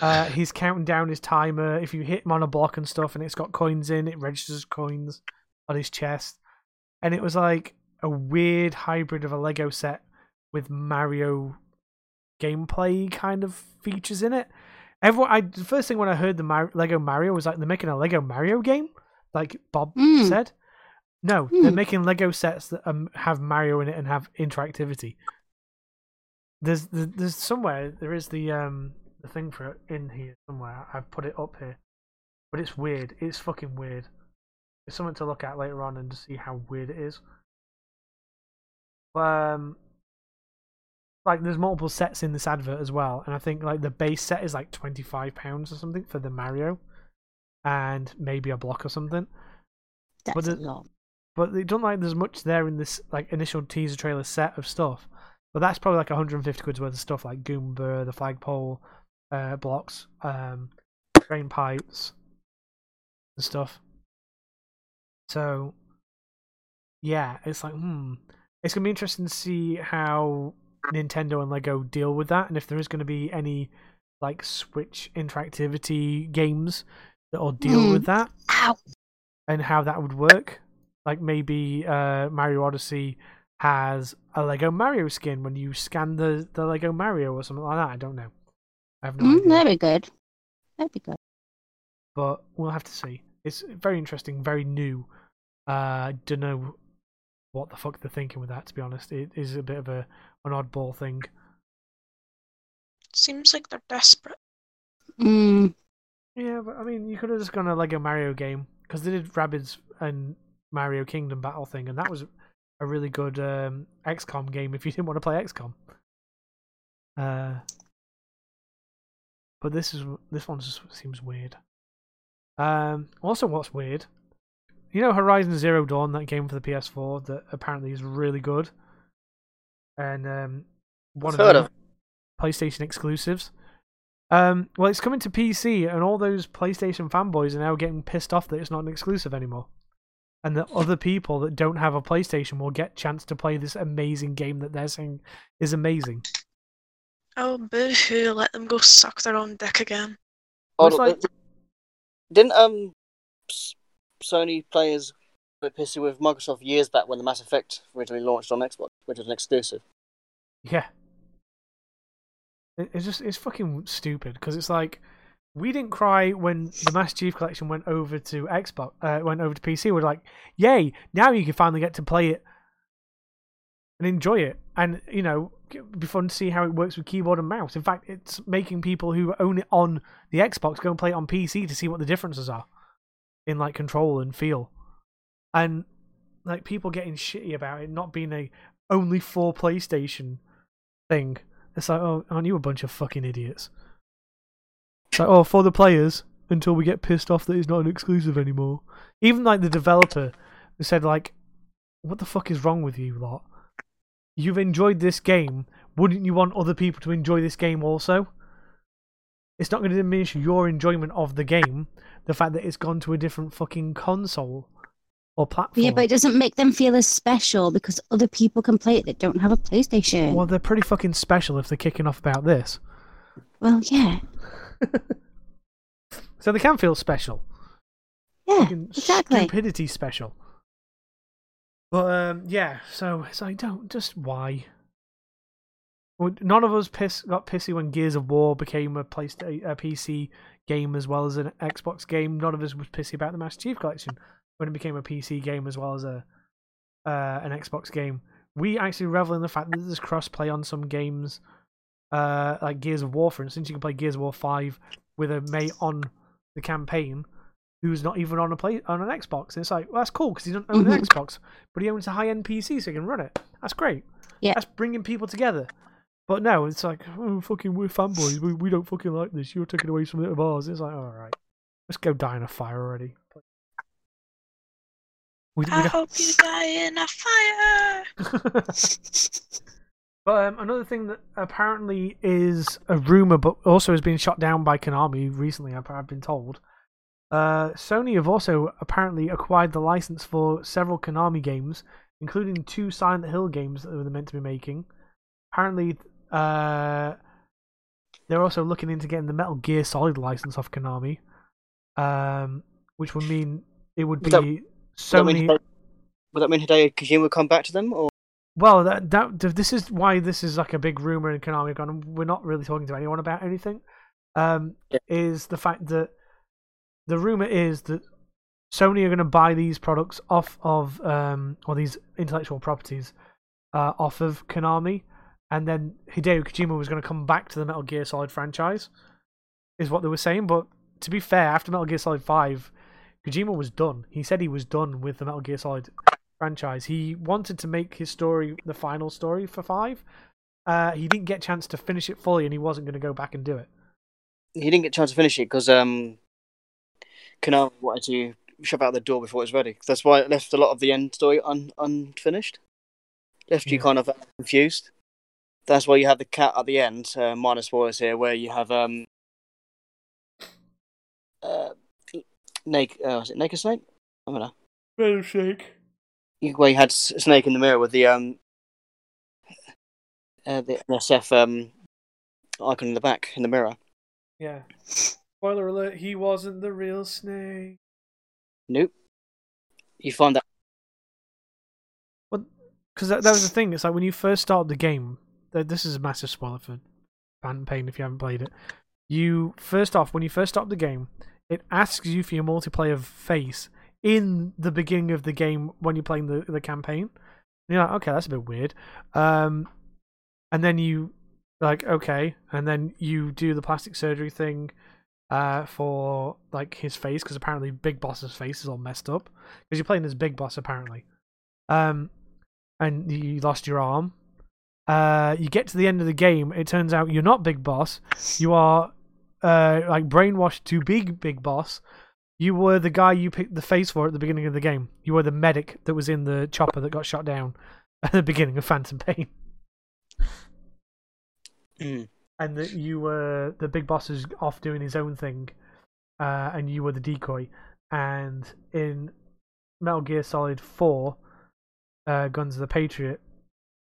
S2: uh, (sighs) he's counting down his timer. If you hit him on a block and stuff, and it's got coins in, it registers coins on his chest. And it was like a weird hybrid of a Lego set with Mario gameplay kind of features in it. Everyone, I the first thing when I heard the Mar- Lego Mario was like they're making a Lego Mario game, like Bob
S4: Mm.
S2: said. No, they're
S4: Hmm.
S2: making Lego sets that um, have Mario in it and have interactivity. There's there's there's somewhere there is the um the thing for it in here somewhere. I've put it up here, but it's weird. It's fucking weird. It's something to look at later on and to see how weird it is. Um, like there's multiple sets in this advert as well, and I think like the base set is like twenty five pounds or something for the Mario, and maybe a block or something.
S4: That's
S2: But
S4: a lot.
S2: But they don't like there's much there in this like initial teaser trailer set of stuff. But that's probably like 150 quid's worth of stuff like Goomba, the flagpole, uh, blocks, um, drain pipes, and stuff. So, yeah, it's like, hmm, it's gonna be interesting to see how Nintendo and Lego deal with that, and if there is gonna be any like Switch interactivity games that'll deal
S4: Hmm.
S2: with that
S4: Ow!
S2: and how that would work. Like maybe uh, Mario Odyssey has a Lego Mario skin when you scan the, the Lego Mario or something like that. I don't know. I have no
S4: Mm,
S2: idea.
S4: that'd be good. That'd be good.
S2: But we'll have to see. It's very interesting, very new. Uh, don't know what the fuck they're thinking with that. To be honest, it is a bit of a an oddball thing.
S6: Seems like they're desperate.
S4: Mm,
S2: Yeah, but I mean, you could have just gone a Lego Mario game because they did Rabbids and Mario Kingdom Battle thing, and that was a really good um, XCOM game if you didn't want to play XCOM. Uh, but this is this one just seems weird. Um, also, what's weird? You know, Horizon Zero Dawn, that game for the PS4 that apparently is really good, and um, one
S1: I've
S2: of the
S1: of
S2: PlayStation exclusives. Um, well, it's coming to PC, and all those PlayStation fanboys are now getting pissed off that it's not an exclusive anymore, and that other people that don't have a PlayStation will get chance to play this amazing game that they're saying is amazing.
S6: Oh, boo hoo, let them go suck their own dick again.
S1: Oh,
S2: like-
S1: didn't um S- Sony players a bit pissy with Microsoft years back when the Mass Effect originally launched on Xbox, which was an exclusive.
S2: Yeah. It's just it's fucking stupid because it's like we didn't cry when the Master Chief Collection went over to Xbox, uh, went over to PC. We're like, yay! Now you can finally get to play it and enjoy it, and you know, it'd be fun to see how it works with keyboard and mouse. In fact, it's making people who own it on the Xbox go and play it on PC to see what the differences are in like control and feel, and like people getting shitty about it not being a only for PlayStation thing. It's like, oh, aren't you a bunch of fucking idiots? Like, oh, for the players until we get pissed off that it's not an exclusive anymore. Even like the developer said, like, what the fuck is wrong with you lot? You've enjoyed this game. Wouldn't you want other people to enjoy this game also? It's not going to diminish your enjoyment of the game. The fact that it's gone to a different fucking console or platform.
S4: Yeah, but it doesn't make them feel as special because other people can play it that don't have a PlayStation.
S2: well, they're pretty fucking special if they're kicking off about this.
S4: Well, yeah. (laughs)
S2: So they can feel special.
S4: Yeah, exactly.
S2: Stupidity special. But um, yeah, so it's like, don't just why? None of us piss, got pissy when Gears of War became a PlayStation, a PC game as well as an Xbox game. None of us was pissy about the Master Chief Collection when it became a PC game as well as a uh, an Xbox game. We actually revel in the fact that there's cross-play on some games, uh, like Gears of War, for instance. You can play Gears of War Five with a mate on the campaign who's not even on a play on an Xbox. And it's like, well, that's cool because he doesn't own an
S4: Mhm.
S2: Xbox, but he owns a high-end PC so he can run it. That's great.
S4: Yeah.
S2: that's bringing people together. But no, it's like, oh, fucking, we're fanboys. We, we don't fucking like this. You're taking away something of ours. It's like, all right, let's go die in a fire already. We, we
S6: I
S2: don't-
S6: hope you die in a fire. (laughs) (laughs)
S2: but um, another thing that apparently is a rumor, but also has been shot down by Konami recently, I've, I've been told. Uh, Sony have also apparently acquired the license for several Konami games, including two Silent Hill games that they were meant to be making. Apparently, uh, they're also looking into getting the Metal Gear Solid license off Konami, um, which would mean it would be
S1: Would that- Would that mean
S2: Sony.
S1: Hideo- would that mean Hideo Kojima would come back to them, or
S2: Well, that, that this is why this is like a big rumor in Konami. Gone, we're not really talking to anyone about anything. Um,
S1: Yeah.
S2: is the fact that the rumor is that Sony are going to buy these products off of um, or these intellectual properties uh, off of Konami, and then Hideo Kojima was going to come back to the Metal Gear Solid franchise, is what they were saying. But to be fair, after Metal Gear Solid Five, Kojima was done. He said he was done with the Metal Gear Solid franchise. He wanted to make his story the final story for Five. Uh, he didn't get a chance to finish it fully, and he wasn't going to go back and do it.
S1: he didn't get a chance to finish it because um, Konami wanted to shove out the door before it was ready. That's why it left a lot of the end story un- unfinished. Left you kind of uh, confused. That's why you have the cat at the end, uh, minor spoilers here, where you have um, uh, Naked, uh, was it Naked Snake? I don't know.
S2: Milkshake.
S1: You- Where you had Snake in the mirror with the um, uh, the NSF um, icon in the back in the mirror.
S2: Yeah. Spoiler alert: He wasn't the real Snake.
S1: Nope. You find that Well,
S2: Because that, that was the thing. It's like when you first started the game. This is a massive spoiler for Phantom Pain if you haven't played it. You first off, when you first start the game, it asks you for your multiplayer face in the beginning of the game when you're playing the the campaign. And you're like, okay, that's a bit weird. Um, and then you like, okay, and then you do the plastic surgery thing, uh, for like his face because apparently Big Boss's face is all messed up because you're playing as Big Boss apparently. Um, and you lost your arm. Uh, you get to the end of the game. It turns out you're not Big Boss. You are uh like brainwashed to be Big Boss. You were the guy you picked the face for at the beginning of the game. You were the medic that was in the chopper that got shot down (laughs) at the beginning of Phantom Pain.
S1: Mm.
S2: and that you were the big boss is off doing his own thing, uh, and you were the decoy. And in Metal Gear Solid Four, uh, Guns of the Patriot,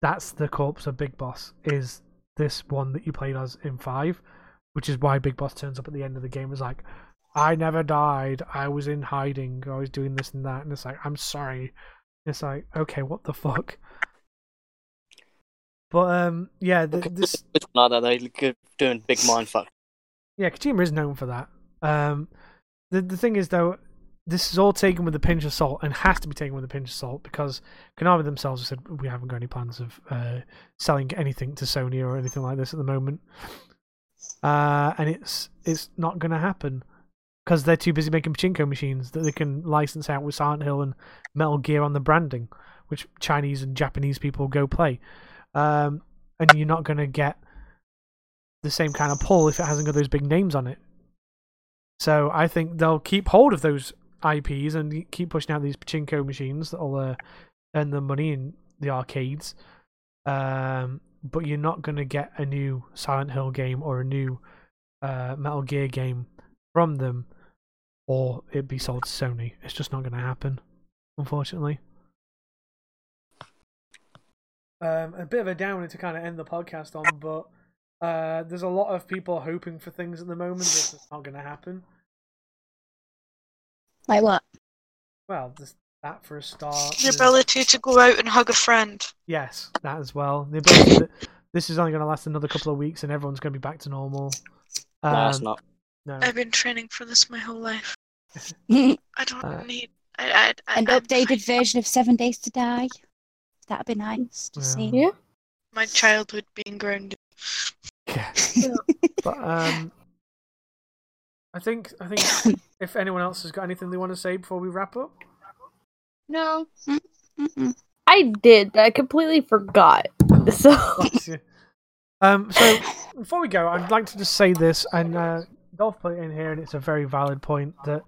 S2: that's the corpse of Big Boss. Is this one that you played as in Five, which is why Big Boss turns up at the end of the game. Is like, I never died. I was in hiding. I was doing this and that. And it's like, I'm sorry. It's like, okay, what the fuck? But um, yeah, th- this
S1: It's like that. They doing big mind fuck.
S2: yeah, Kojima is known for that. Um, the the thing is though, this is all taken with a pinch of salt and has to be taken with a pinch of salt because Konami themselves have said we haven't got any plans of uh, selling anything to Sony or anything like this at the moment. Uh, and it's it's not going to happen because they're too busy making pachinko machines that they can license out with Silent Hill and Metal Gear on the branding, which Chinese and Japanese people go play. Um, and you're not going to get the same kind of pull if it hasn't got those big names on it. So I think they'll keep hold of those IPs and keep pushing out these pachinko machines that'll uh, earn them money in the arcades. Um, but you're not going to get a new Silent Hill game or a new uh, Metal Gear game from them, or it be sold to Sony. It's just not going to happen, unfortunately. Um, a bit of a downer to kind of end the podcast on, but uh, there's a lot of people hoping for things at the moment. This is not going to happen.
S4: Like what?
S2: Well, just that for a start.
S6: The ability to go out and hug a friend.
S2: Yes, that as well. The ability that this is only going to last another couple of weeks, and everyone's going to be back to normal. Um,
S1: no, it's not.
S2: No.
S6: I've been training for this my whole life. (laughs) I don't
S2: Uh,
S6: need. I, I, I, I'm
S4: updated
S6: fine.
S4: version of Seven Days to Die. That'd be nice to
S2: Yeah.
S4: see.
S5: Yeah.
S6: My childhood being grounded.
S2: Yeah. (laughs) but um, I think I think (laughs) if anyone else has got anything they want to say before we wrap up,
S3: No.
S4: Mm-mm.
S5: I did, but I completely forgot. So
S2: Um, so before we go, I'd like to just say this, and uh, Dolph put in here, and it's a very valid point that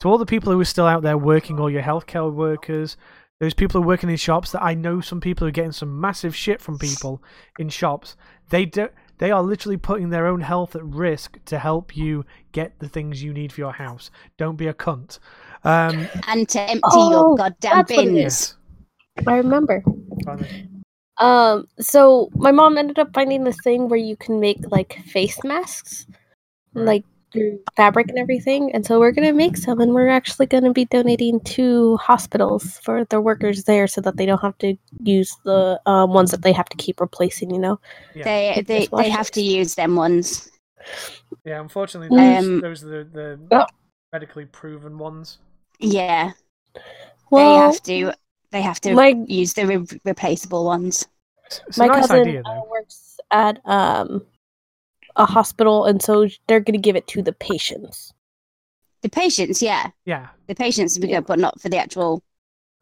S2: to all the people who are still out there working, all your healthcare workers, those people who are working in shops, that I know some people are getting some massive shit from people in shops. They do, they are literally putting their own health at risk to help you get the things you need for your house. Don't be a cunt. Um,
S4: And to empty
S5: Oh,
S4: your goddamn
S5: that's what it
S4: bins.
S5: I remember. Um, so my mom ended up finding this thing where you can make like face masks, like through fabric and everything. And so we're gonna make some, and we're actually gonna be donating to hospitals for the workers there, so that they don't have to use the um, ones that they have to keep replacing. You know.
S2: Yeah.
S4: They they, they have to use them ones.
S2: Yeah, unfortunately, those,
S4: Um,
S2: those are the, the
S5: Oh.
S2: medically proven ones.
S4: Yeah,
S5: Well,
S4: they have to. They have to
S5: my
S4: use the re- replaceable ones.
S2: It's, it's
S5: my
S2: nice
S5: cousin
S2: idea,
S5: uh, works at um a hospital, and so they're gonna give it to the patients.
S4: The patients, yeah,
S2: Yeah,
S4: the patients would be
S5: Yeah.
S4: good, but not for the actual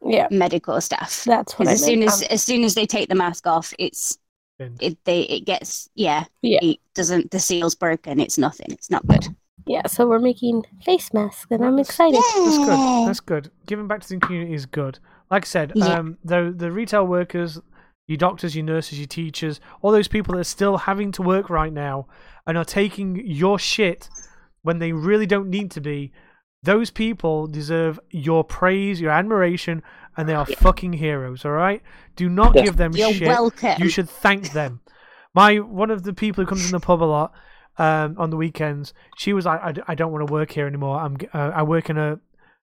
S5: Yeah,
S4: medical staff.
S5: that's what I
S4: as soon as
S5: Um,
S4: as soon as they take the mask off, it's it they it gets yeah
S5: Yeah.
S4: it doesn't the seal's broken. It's nothing. It's not good.
S5: yeah, so we're making face masks, and I'm
S2: That's-
S5: excited.
S2: that's good. That's good. Giving back to the community is good. Like I said,
S4: Yeah.
S2: um, the the retail workers, your doctors, your nurses, your teachers, all those people that are still having to work right now and are taking your shit when they really don't need to be. Those people deserve your praise, your admiration, and they are fucking heroes. All right, do not
S1: Yes.
S2: give them
S4: You're
S2: shit.
S4: welcome.
S2: You should thank them. My one of the people who comes in the pub a lot um, on the weekends, she was like, "I don't want to work here anymore. I'm uh, I work in a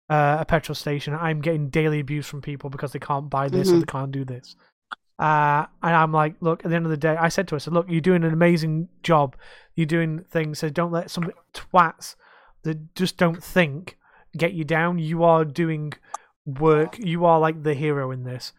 S2: uh, a petrol station. I'm getting daily abuse from people because they can't buy this or
S4: Mhm.
S2: they can't do this. Uh, and I'm like, look, at the end of the day, I said to her, I said, look, you're doing an amazing job. You're doing things. So don't let some twats that just don't think get you down. You are doing work. You are like the hero in this.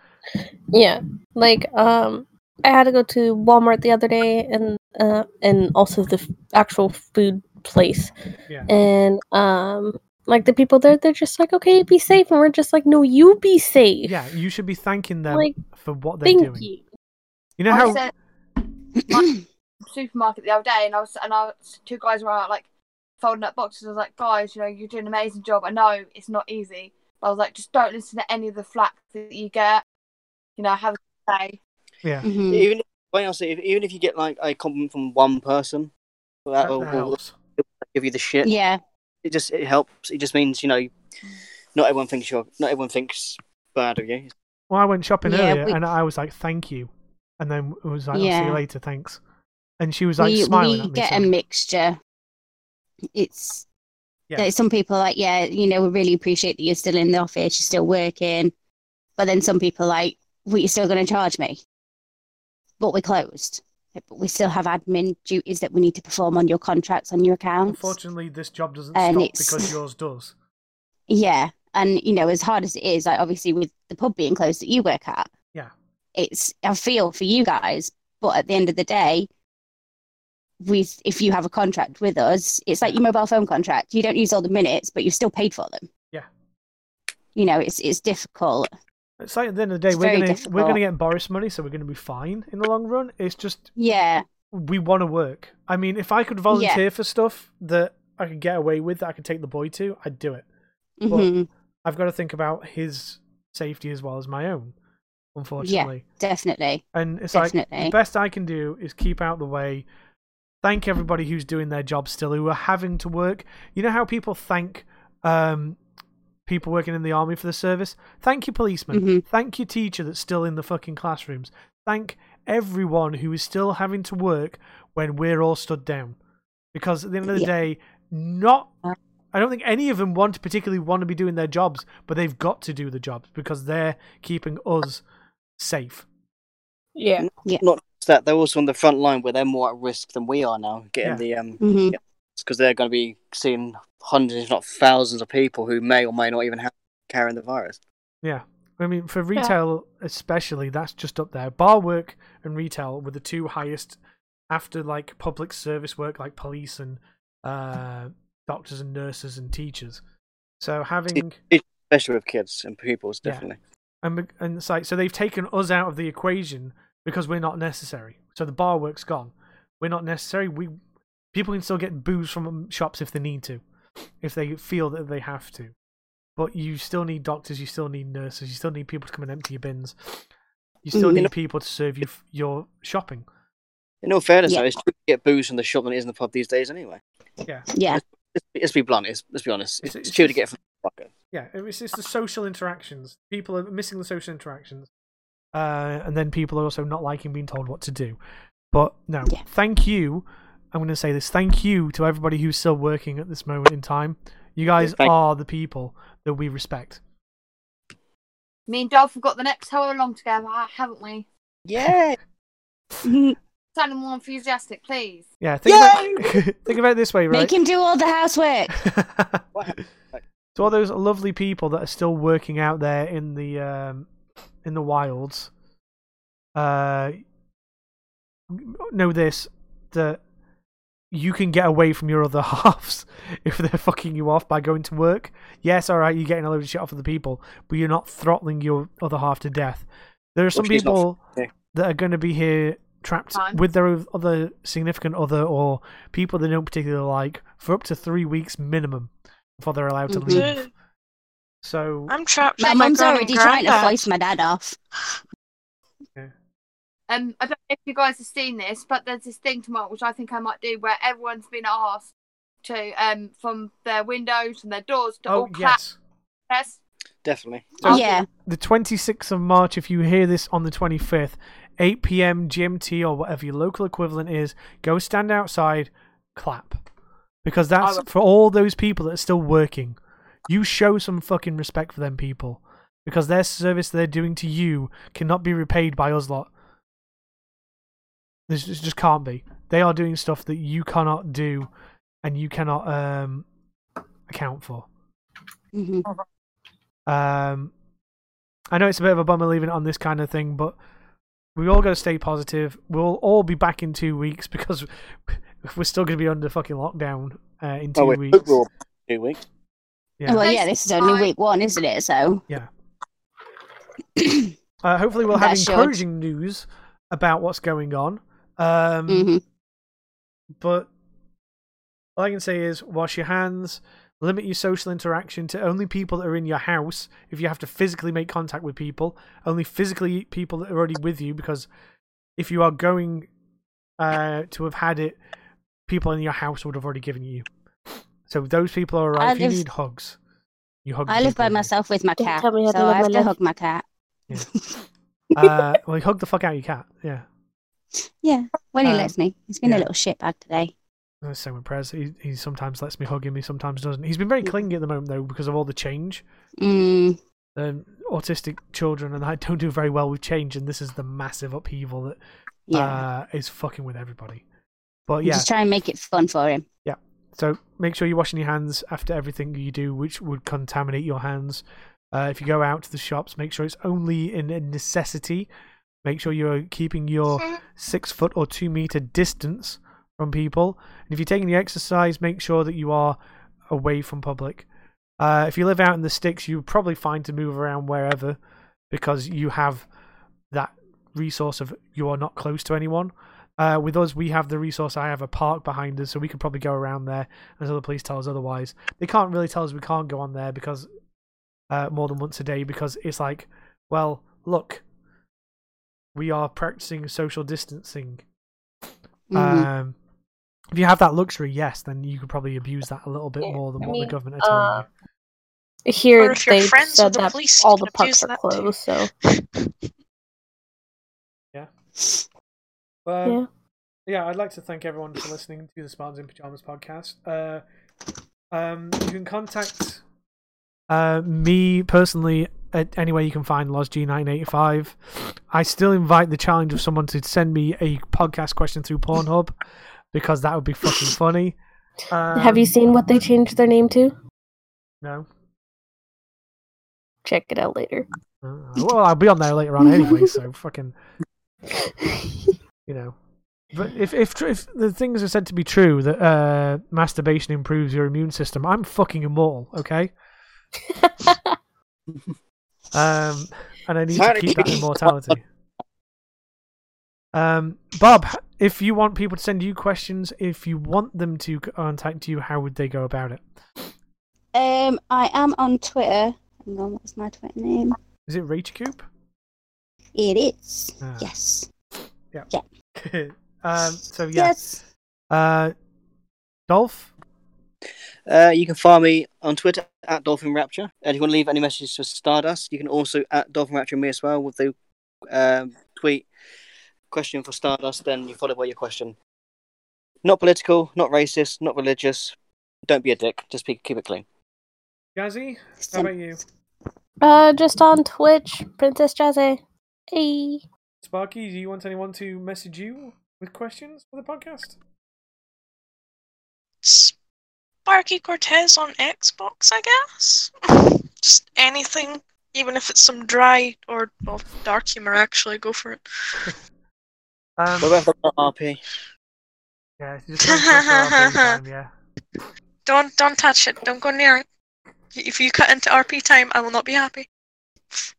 S5: Yeah, like um, I had to go to Walmart the other day, and uh, and also the f- actual food place.
S2: Yeah.
S5: And um like the people there they're just like, Okay, be safe and we're just like, No, you be safe.
S2: Yeah, you should be thanking them
S5: Like,
S2: for what they're
S5: Thank
S2: doing.
S5: you.
S2: You know
S3: I
S2: how
S3: was at my supermarket the other day, and I was and I was, two guys were out like folding up boxes. I was like, guys, you know, you're doing an amazing job. I know it's not easy, but I was like, just don't listen to any of the flack that you get. You know, have a day.
S2: yeah,
S4: Mhm.
S1: Even if, when I say, if, even if you get like a compliment from one person, that
S2: that,
S1: will, will give you the shit.
S4: Yeah.
S1: It just it helps. It just means you know, not everyone thinks you're not everyone thinks bad of you.
S2: Well, I went shopping
S4: Yeah,
S2: earlier
S4: we-
S2: and I was like, "Thank you," and then it was like, "I'll see you later, thanks." And she was like
S4: we
S2: smiling
S4: we
S2: at me.
S4: get
S2: so-
S4: a mixture. It's
S2: Yeah.
S4: like some people are like, yeah, you know, we really appreciate that you're still in the office, you're still working. But then some people are like, well, you're still going to charge me, but we're closed. But we still have admin duties that we need to perform on your contracts, on your accounts.
S2: Unfortunately, this job doesn't
S4: And
S2: stop
S4: it's-
S2: because yours does.
S4: Yeah, and you know, as hard as it is, like obviously with the pub being closed that you work at,
S2: Yeah.
S4: it's I feel for you guys, but at the end of the day, we if you have a contract with us, it's like your mobile phone contract. You don't use all the minutes, but you're still paid for them.
S2: Yeah.
S4: You know, it's it's difficult.
S2: It's like at the end of the day,
S4: It's
S2: we're gonna we're gonna get Boris money, so we're gonna be fine in the long run. It's just
S4: Yeah,
S2: we want to work. I mean, if I could volunteer for stuff that I could get away with, that I could take the boy to, I'd do it.
S4: hmm
S2: I've got to think about his safety as well as my own, unfortunately.
S4: yeah, definitely.
S2: And it's like the best I can do is keep out the way. Thank everybody who's doing their job still, who are having to work. You know how people thank um, people working in the army for the service? Thank you, policemen.
S4: Mhm.
S2: Thank you, teacher that's still in the fucking classrooms. Thank everyone who is still having to work when we're all stood down. Because at the end of the
S4: Yeah.
S2: day, not. I don't think any of them want to particularly want to be doing their jobs, but they've got to do the jobs because they're keeping us safe.
S5: Yeah.
S1: Not just that they're also on the front line where they're more at risk than we are now. Getting the um,
S4: hmm
S1: because they're going to be seeing hundreds, if not thousands, of people who may or may not even have carrying the virus.
S2: Yeah. I mean, for retail especially, that's just up there. Bar work and retail were the two highest after like public service work, like police and uh, doctors and nurses and teachers. So having
S1: especially with kids and pupils,
S2: Yeah.
S1: definitely.
S2: and be- and it's like so they've taken us out of the equation because we're not necessary. So the bar work's gone. We're not necessary. We people can still get booze from um, shops if they need to, if they feel that they have to. But you still need doctors. You still need nurses. You still need people to come and empty your bins. You still
S4: Mhm.
S2: need people to serve you f- your shopping.
S1: In all fairness,
S4: Yeah.
S1: though, it's cheaper to get booze from the shop than it is in the pub these days, anyway.
S2: Yeah,
S4: Yeah,
S1: Let's, let's be blunt. It's, let's be honest.
S2: It's-
S1: It's,
S2: it's
S1: cheaper to
S2: just-
S1: get from the fucker.
S2: yeah. It's just the social interactions. People are missing the social interactions, uh, and then people are also not liking being told what to do. But no,
S4: Yeah.
S2: thank you. I'm going to say this. Thank you to everybody who's still working at this moment in time. You guys
S1: thank-
S2: are the people that we respect.
S3: Me and Dolph have got the next hour long together, haven't we?
S1: Yeah. (laughs)
S3: Sounding more enthusiastic, please.
S2: Yeah, think about, (laughs) think about it this way, right?
S4: make him do all the housework. (laughs)
S1: What
S2: to all those lovely people that are still working out there in the um, in the wilds, uh, know this that you can get away from your other (laughs) halves if they're fucking you off by going to work. Yes, all right, you're getting a load of shit off of the people, but you're not throttling your other half to death. There are some
S1: she's not
S2: people
S1: yeah.
S2: that are going to be here trapped
S3: Time.
S2: with their other significant other or people they don't particularly like for up to three weeks minimum before they're allowed to
S4: Mhm.
S2: leave. So
S6: I'm trapped
S4: My
S6: my
S4: mum's already trying to
S6: granddad.
S4: voice my dad off.
S3: Um, I don't know if you guys have seen this, but there's this thing tomorrow which I think I might do where everyone's been asked to um from their windows and their doors to
S2: oh
S3: all clap.
S2: yes,
S3: Yes.
S1: Definitely.
S2: So-
S4: yeah,
S2: the 26th of March. If you hear this on the 25th, 8 p.m. GMT or whatever your local equivalent is, go stand outside, clap, because that's
S3: will.
S2: for all those people that are still working. You show some fucking respect for them people because their service they're doing to you cannot be repaid by us lot. This just just can't be. They are doing stuff that you cannot do, and you cannot um account for.
S4: hmm
S2: Um, I know it's a bit of a bummer leaving it on this kind of thing, but we all got to stay positive. We'll all be back in two weeks (laughs) because we're still going to be under fucking lockdown uh, in two
S1: Oh, wait,
S2: weeks.
S1: we're two weeks.
S2: Yeah.
S4: Well, yeah, this is only week one, isn't it? So yeah.
S2: Uh, hopefully, we'll have
S4: That should.
S2: encouraging news about what's going on. Um,
S4: mhm.
S2: But all I can say is wash your hands, limit your social interaction to only people that are in your house. If you have to physically make contact with people, only physically people that are already with you, because if you are going uh, to have had it, people in your house would have already given you. So those people are
S4: I
S2: alright. If you need hugs, you hug.
S4: I live
S2: people
S4: by myself with my cat,
S5: tell me
S4: so I have to
S5: life.
S4: hug my cat. Yeah.
S2: Uh, well, hug the fuck out of your cat. Yeah.
S4: Yeah, when he
S2: Um,
S4: lets me. He's been
S2: yeah.
S4: a little shitbag today.
S2: Uh, Same with Prez. He, he sometimes lets me hug him. He sometimes doesn't. He's been very clingy at the moment though because of all the change.
S4: Mm,
S2: um, autistic children and I don't do very well with change, and this is the massive upheaval that
S4: yeah.
S2: uh, is fucking with everybody. But yeah,
S4: Just try and make it fun for him. Yeah.
S2: So make sure you're washing your hands after everything you do, which would contaminate your hands. Uh, if you go out to the shops, make sure it's only in a necessity. Make sure you're keeping your six foot or two meter distance from people. And if you're taking your exercise, make sure that you are away from public. Uh, if you live out in the sticks, you're probably fine to move around wherever because you have that resource of you are not close to anyone. Uh, with us, we have the resource. I have a park behind us, so we could probably go around there until the police tell us otherwise. They can't really tell us we can't go on there because uh, more than once a day because it's like, well, look, we are practicing social distancing.
S4: Mhm.
S2: Um, if you have that luxury, yes, then you could probably abuse that a little bit
S5: Yeah,
S2: more than
S5: I
S2: what
S5: mean,
S2: the government are telling
S5: uh,
S2: you.
S5: Here
S6: if
S5: they
S6: friends
S5: said
S6: with the
S5: that
S6: police,
S5: all the
S6: can abuse
S5: parks are
S6: that too.
S5: closed, so (laughs)
S2: But
S5: yeah.
S2: yeah, I'd like to thank everyone for listening to the Spartans in Pajamas podcast. Uh, um, you can contact uh, me personally at anywhere you can find LozG1985. I still invite the challenge of someone to send me a podcast question through Pornhub because that would be fucking funny. Um,
S5: Have you seen what they changed their name to?
S2: No.
S5: Check it out later.
S2: Uh, well, I'll be on there later on anyway, so (laughs) fucking, you know. But if if if the things are said to be true that uh, masturbation improves your immune system, I'm fucking immortal, okay? (laughs) Um, and I need to keep that (laughs) immortality. Um, Bob, if you want people to send you questions, if you want them to contact you, how would they go about it?
S4: Um, I am on Twitter. Hang on, what's my Twitter name?
S2: Is it Rachcoop?
S4: It is.
S2: Ah.
S4: Yes. (laughs)
S2: um, so yeah,
S4: Yes.
S2: uh, Dolph.
S1: Uh, you can find me on Twitter at Dolphin Rapture. And if you want to leave any messages for Stardust, you can also at Dolphin Rapture me as well with the um, tweet question for Stardust. Then you follow by your question. Not political, not racist, not religious. Don't be a dick. Just be, keep it clean.
S2: Gazzy, how about you?
S5: Uh, just on Twitch, Princess Jazzay. Hey.
S2: Sparky, do you want anyone to message you with questions for the podcast?
S6: Sparky Cortez on Xbox, I guess. (laughs) Just anything, even if it's some dry or well, dark humor. Actually, go for it. (laughs)
S2: Um,
S1: What about the RP?
S2: yeah, just don't talk about our time, yeah. (laughs)
S6: Don't don't touch it. Don't go near it. If you cut into RP time, I will not be happy.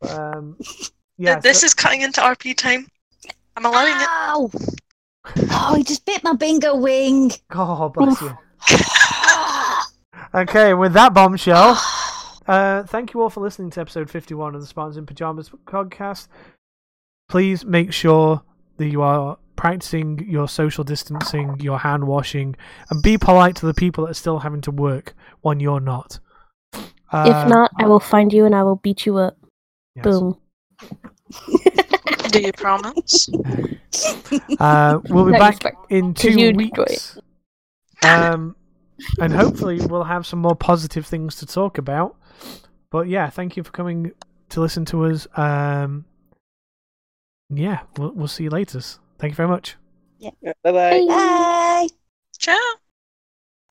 S2: Um,
S6: Th-
S2: yeah,
S6: this
S2: so-
S6: is cutting into RP time. I'm allowing it.
S4: Ow! Oh, he just bit my bingo wing.
S2: God bless you. Okay, with that bombshell, (sighs) uh, thank you all for listening to episode 51 of the Spartans in Pajamas podcast. Please make sure that you are practicing your social distancing, your hand washing, and be polite to the people that are still having to work when you're not. Uh,
S5: if not, I will find you and I will beat you up.
S2: yes.
S5: Boom.
S6: Do you promise? (laughs)
S2: Uh, we'll be
S5: No,
S2: back in two
S5: you'd enjoy it.
S2: weeks. Um, and hopefully we'll have some more positive things to talk about. But yeah, thank you for coming to listen to us. Um, yeah, we'll we'll see you later. Thank you very much.
S1: Bye bye.
S4: Bye.
S6: Ciao.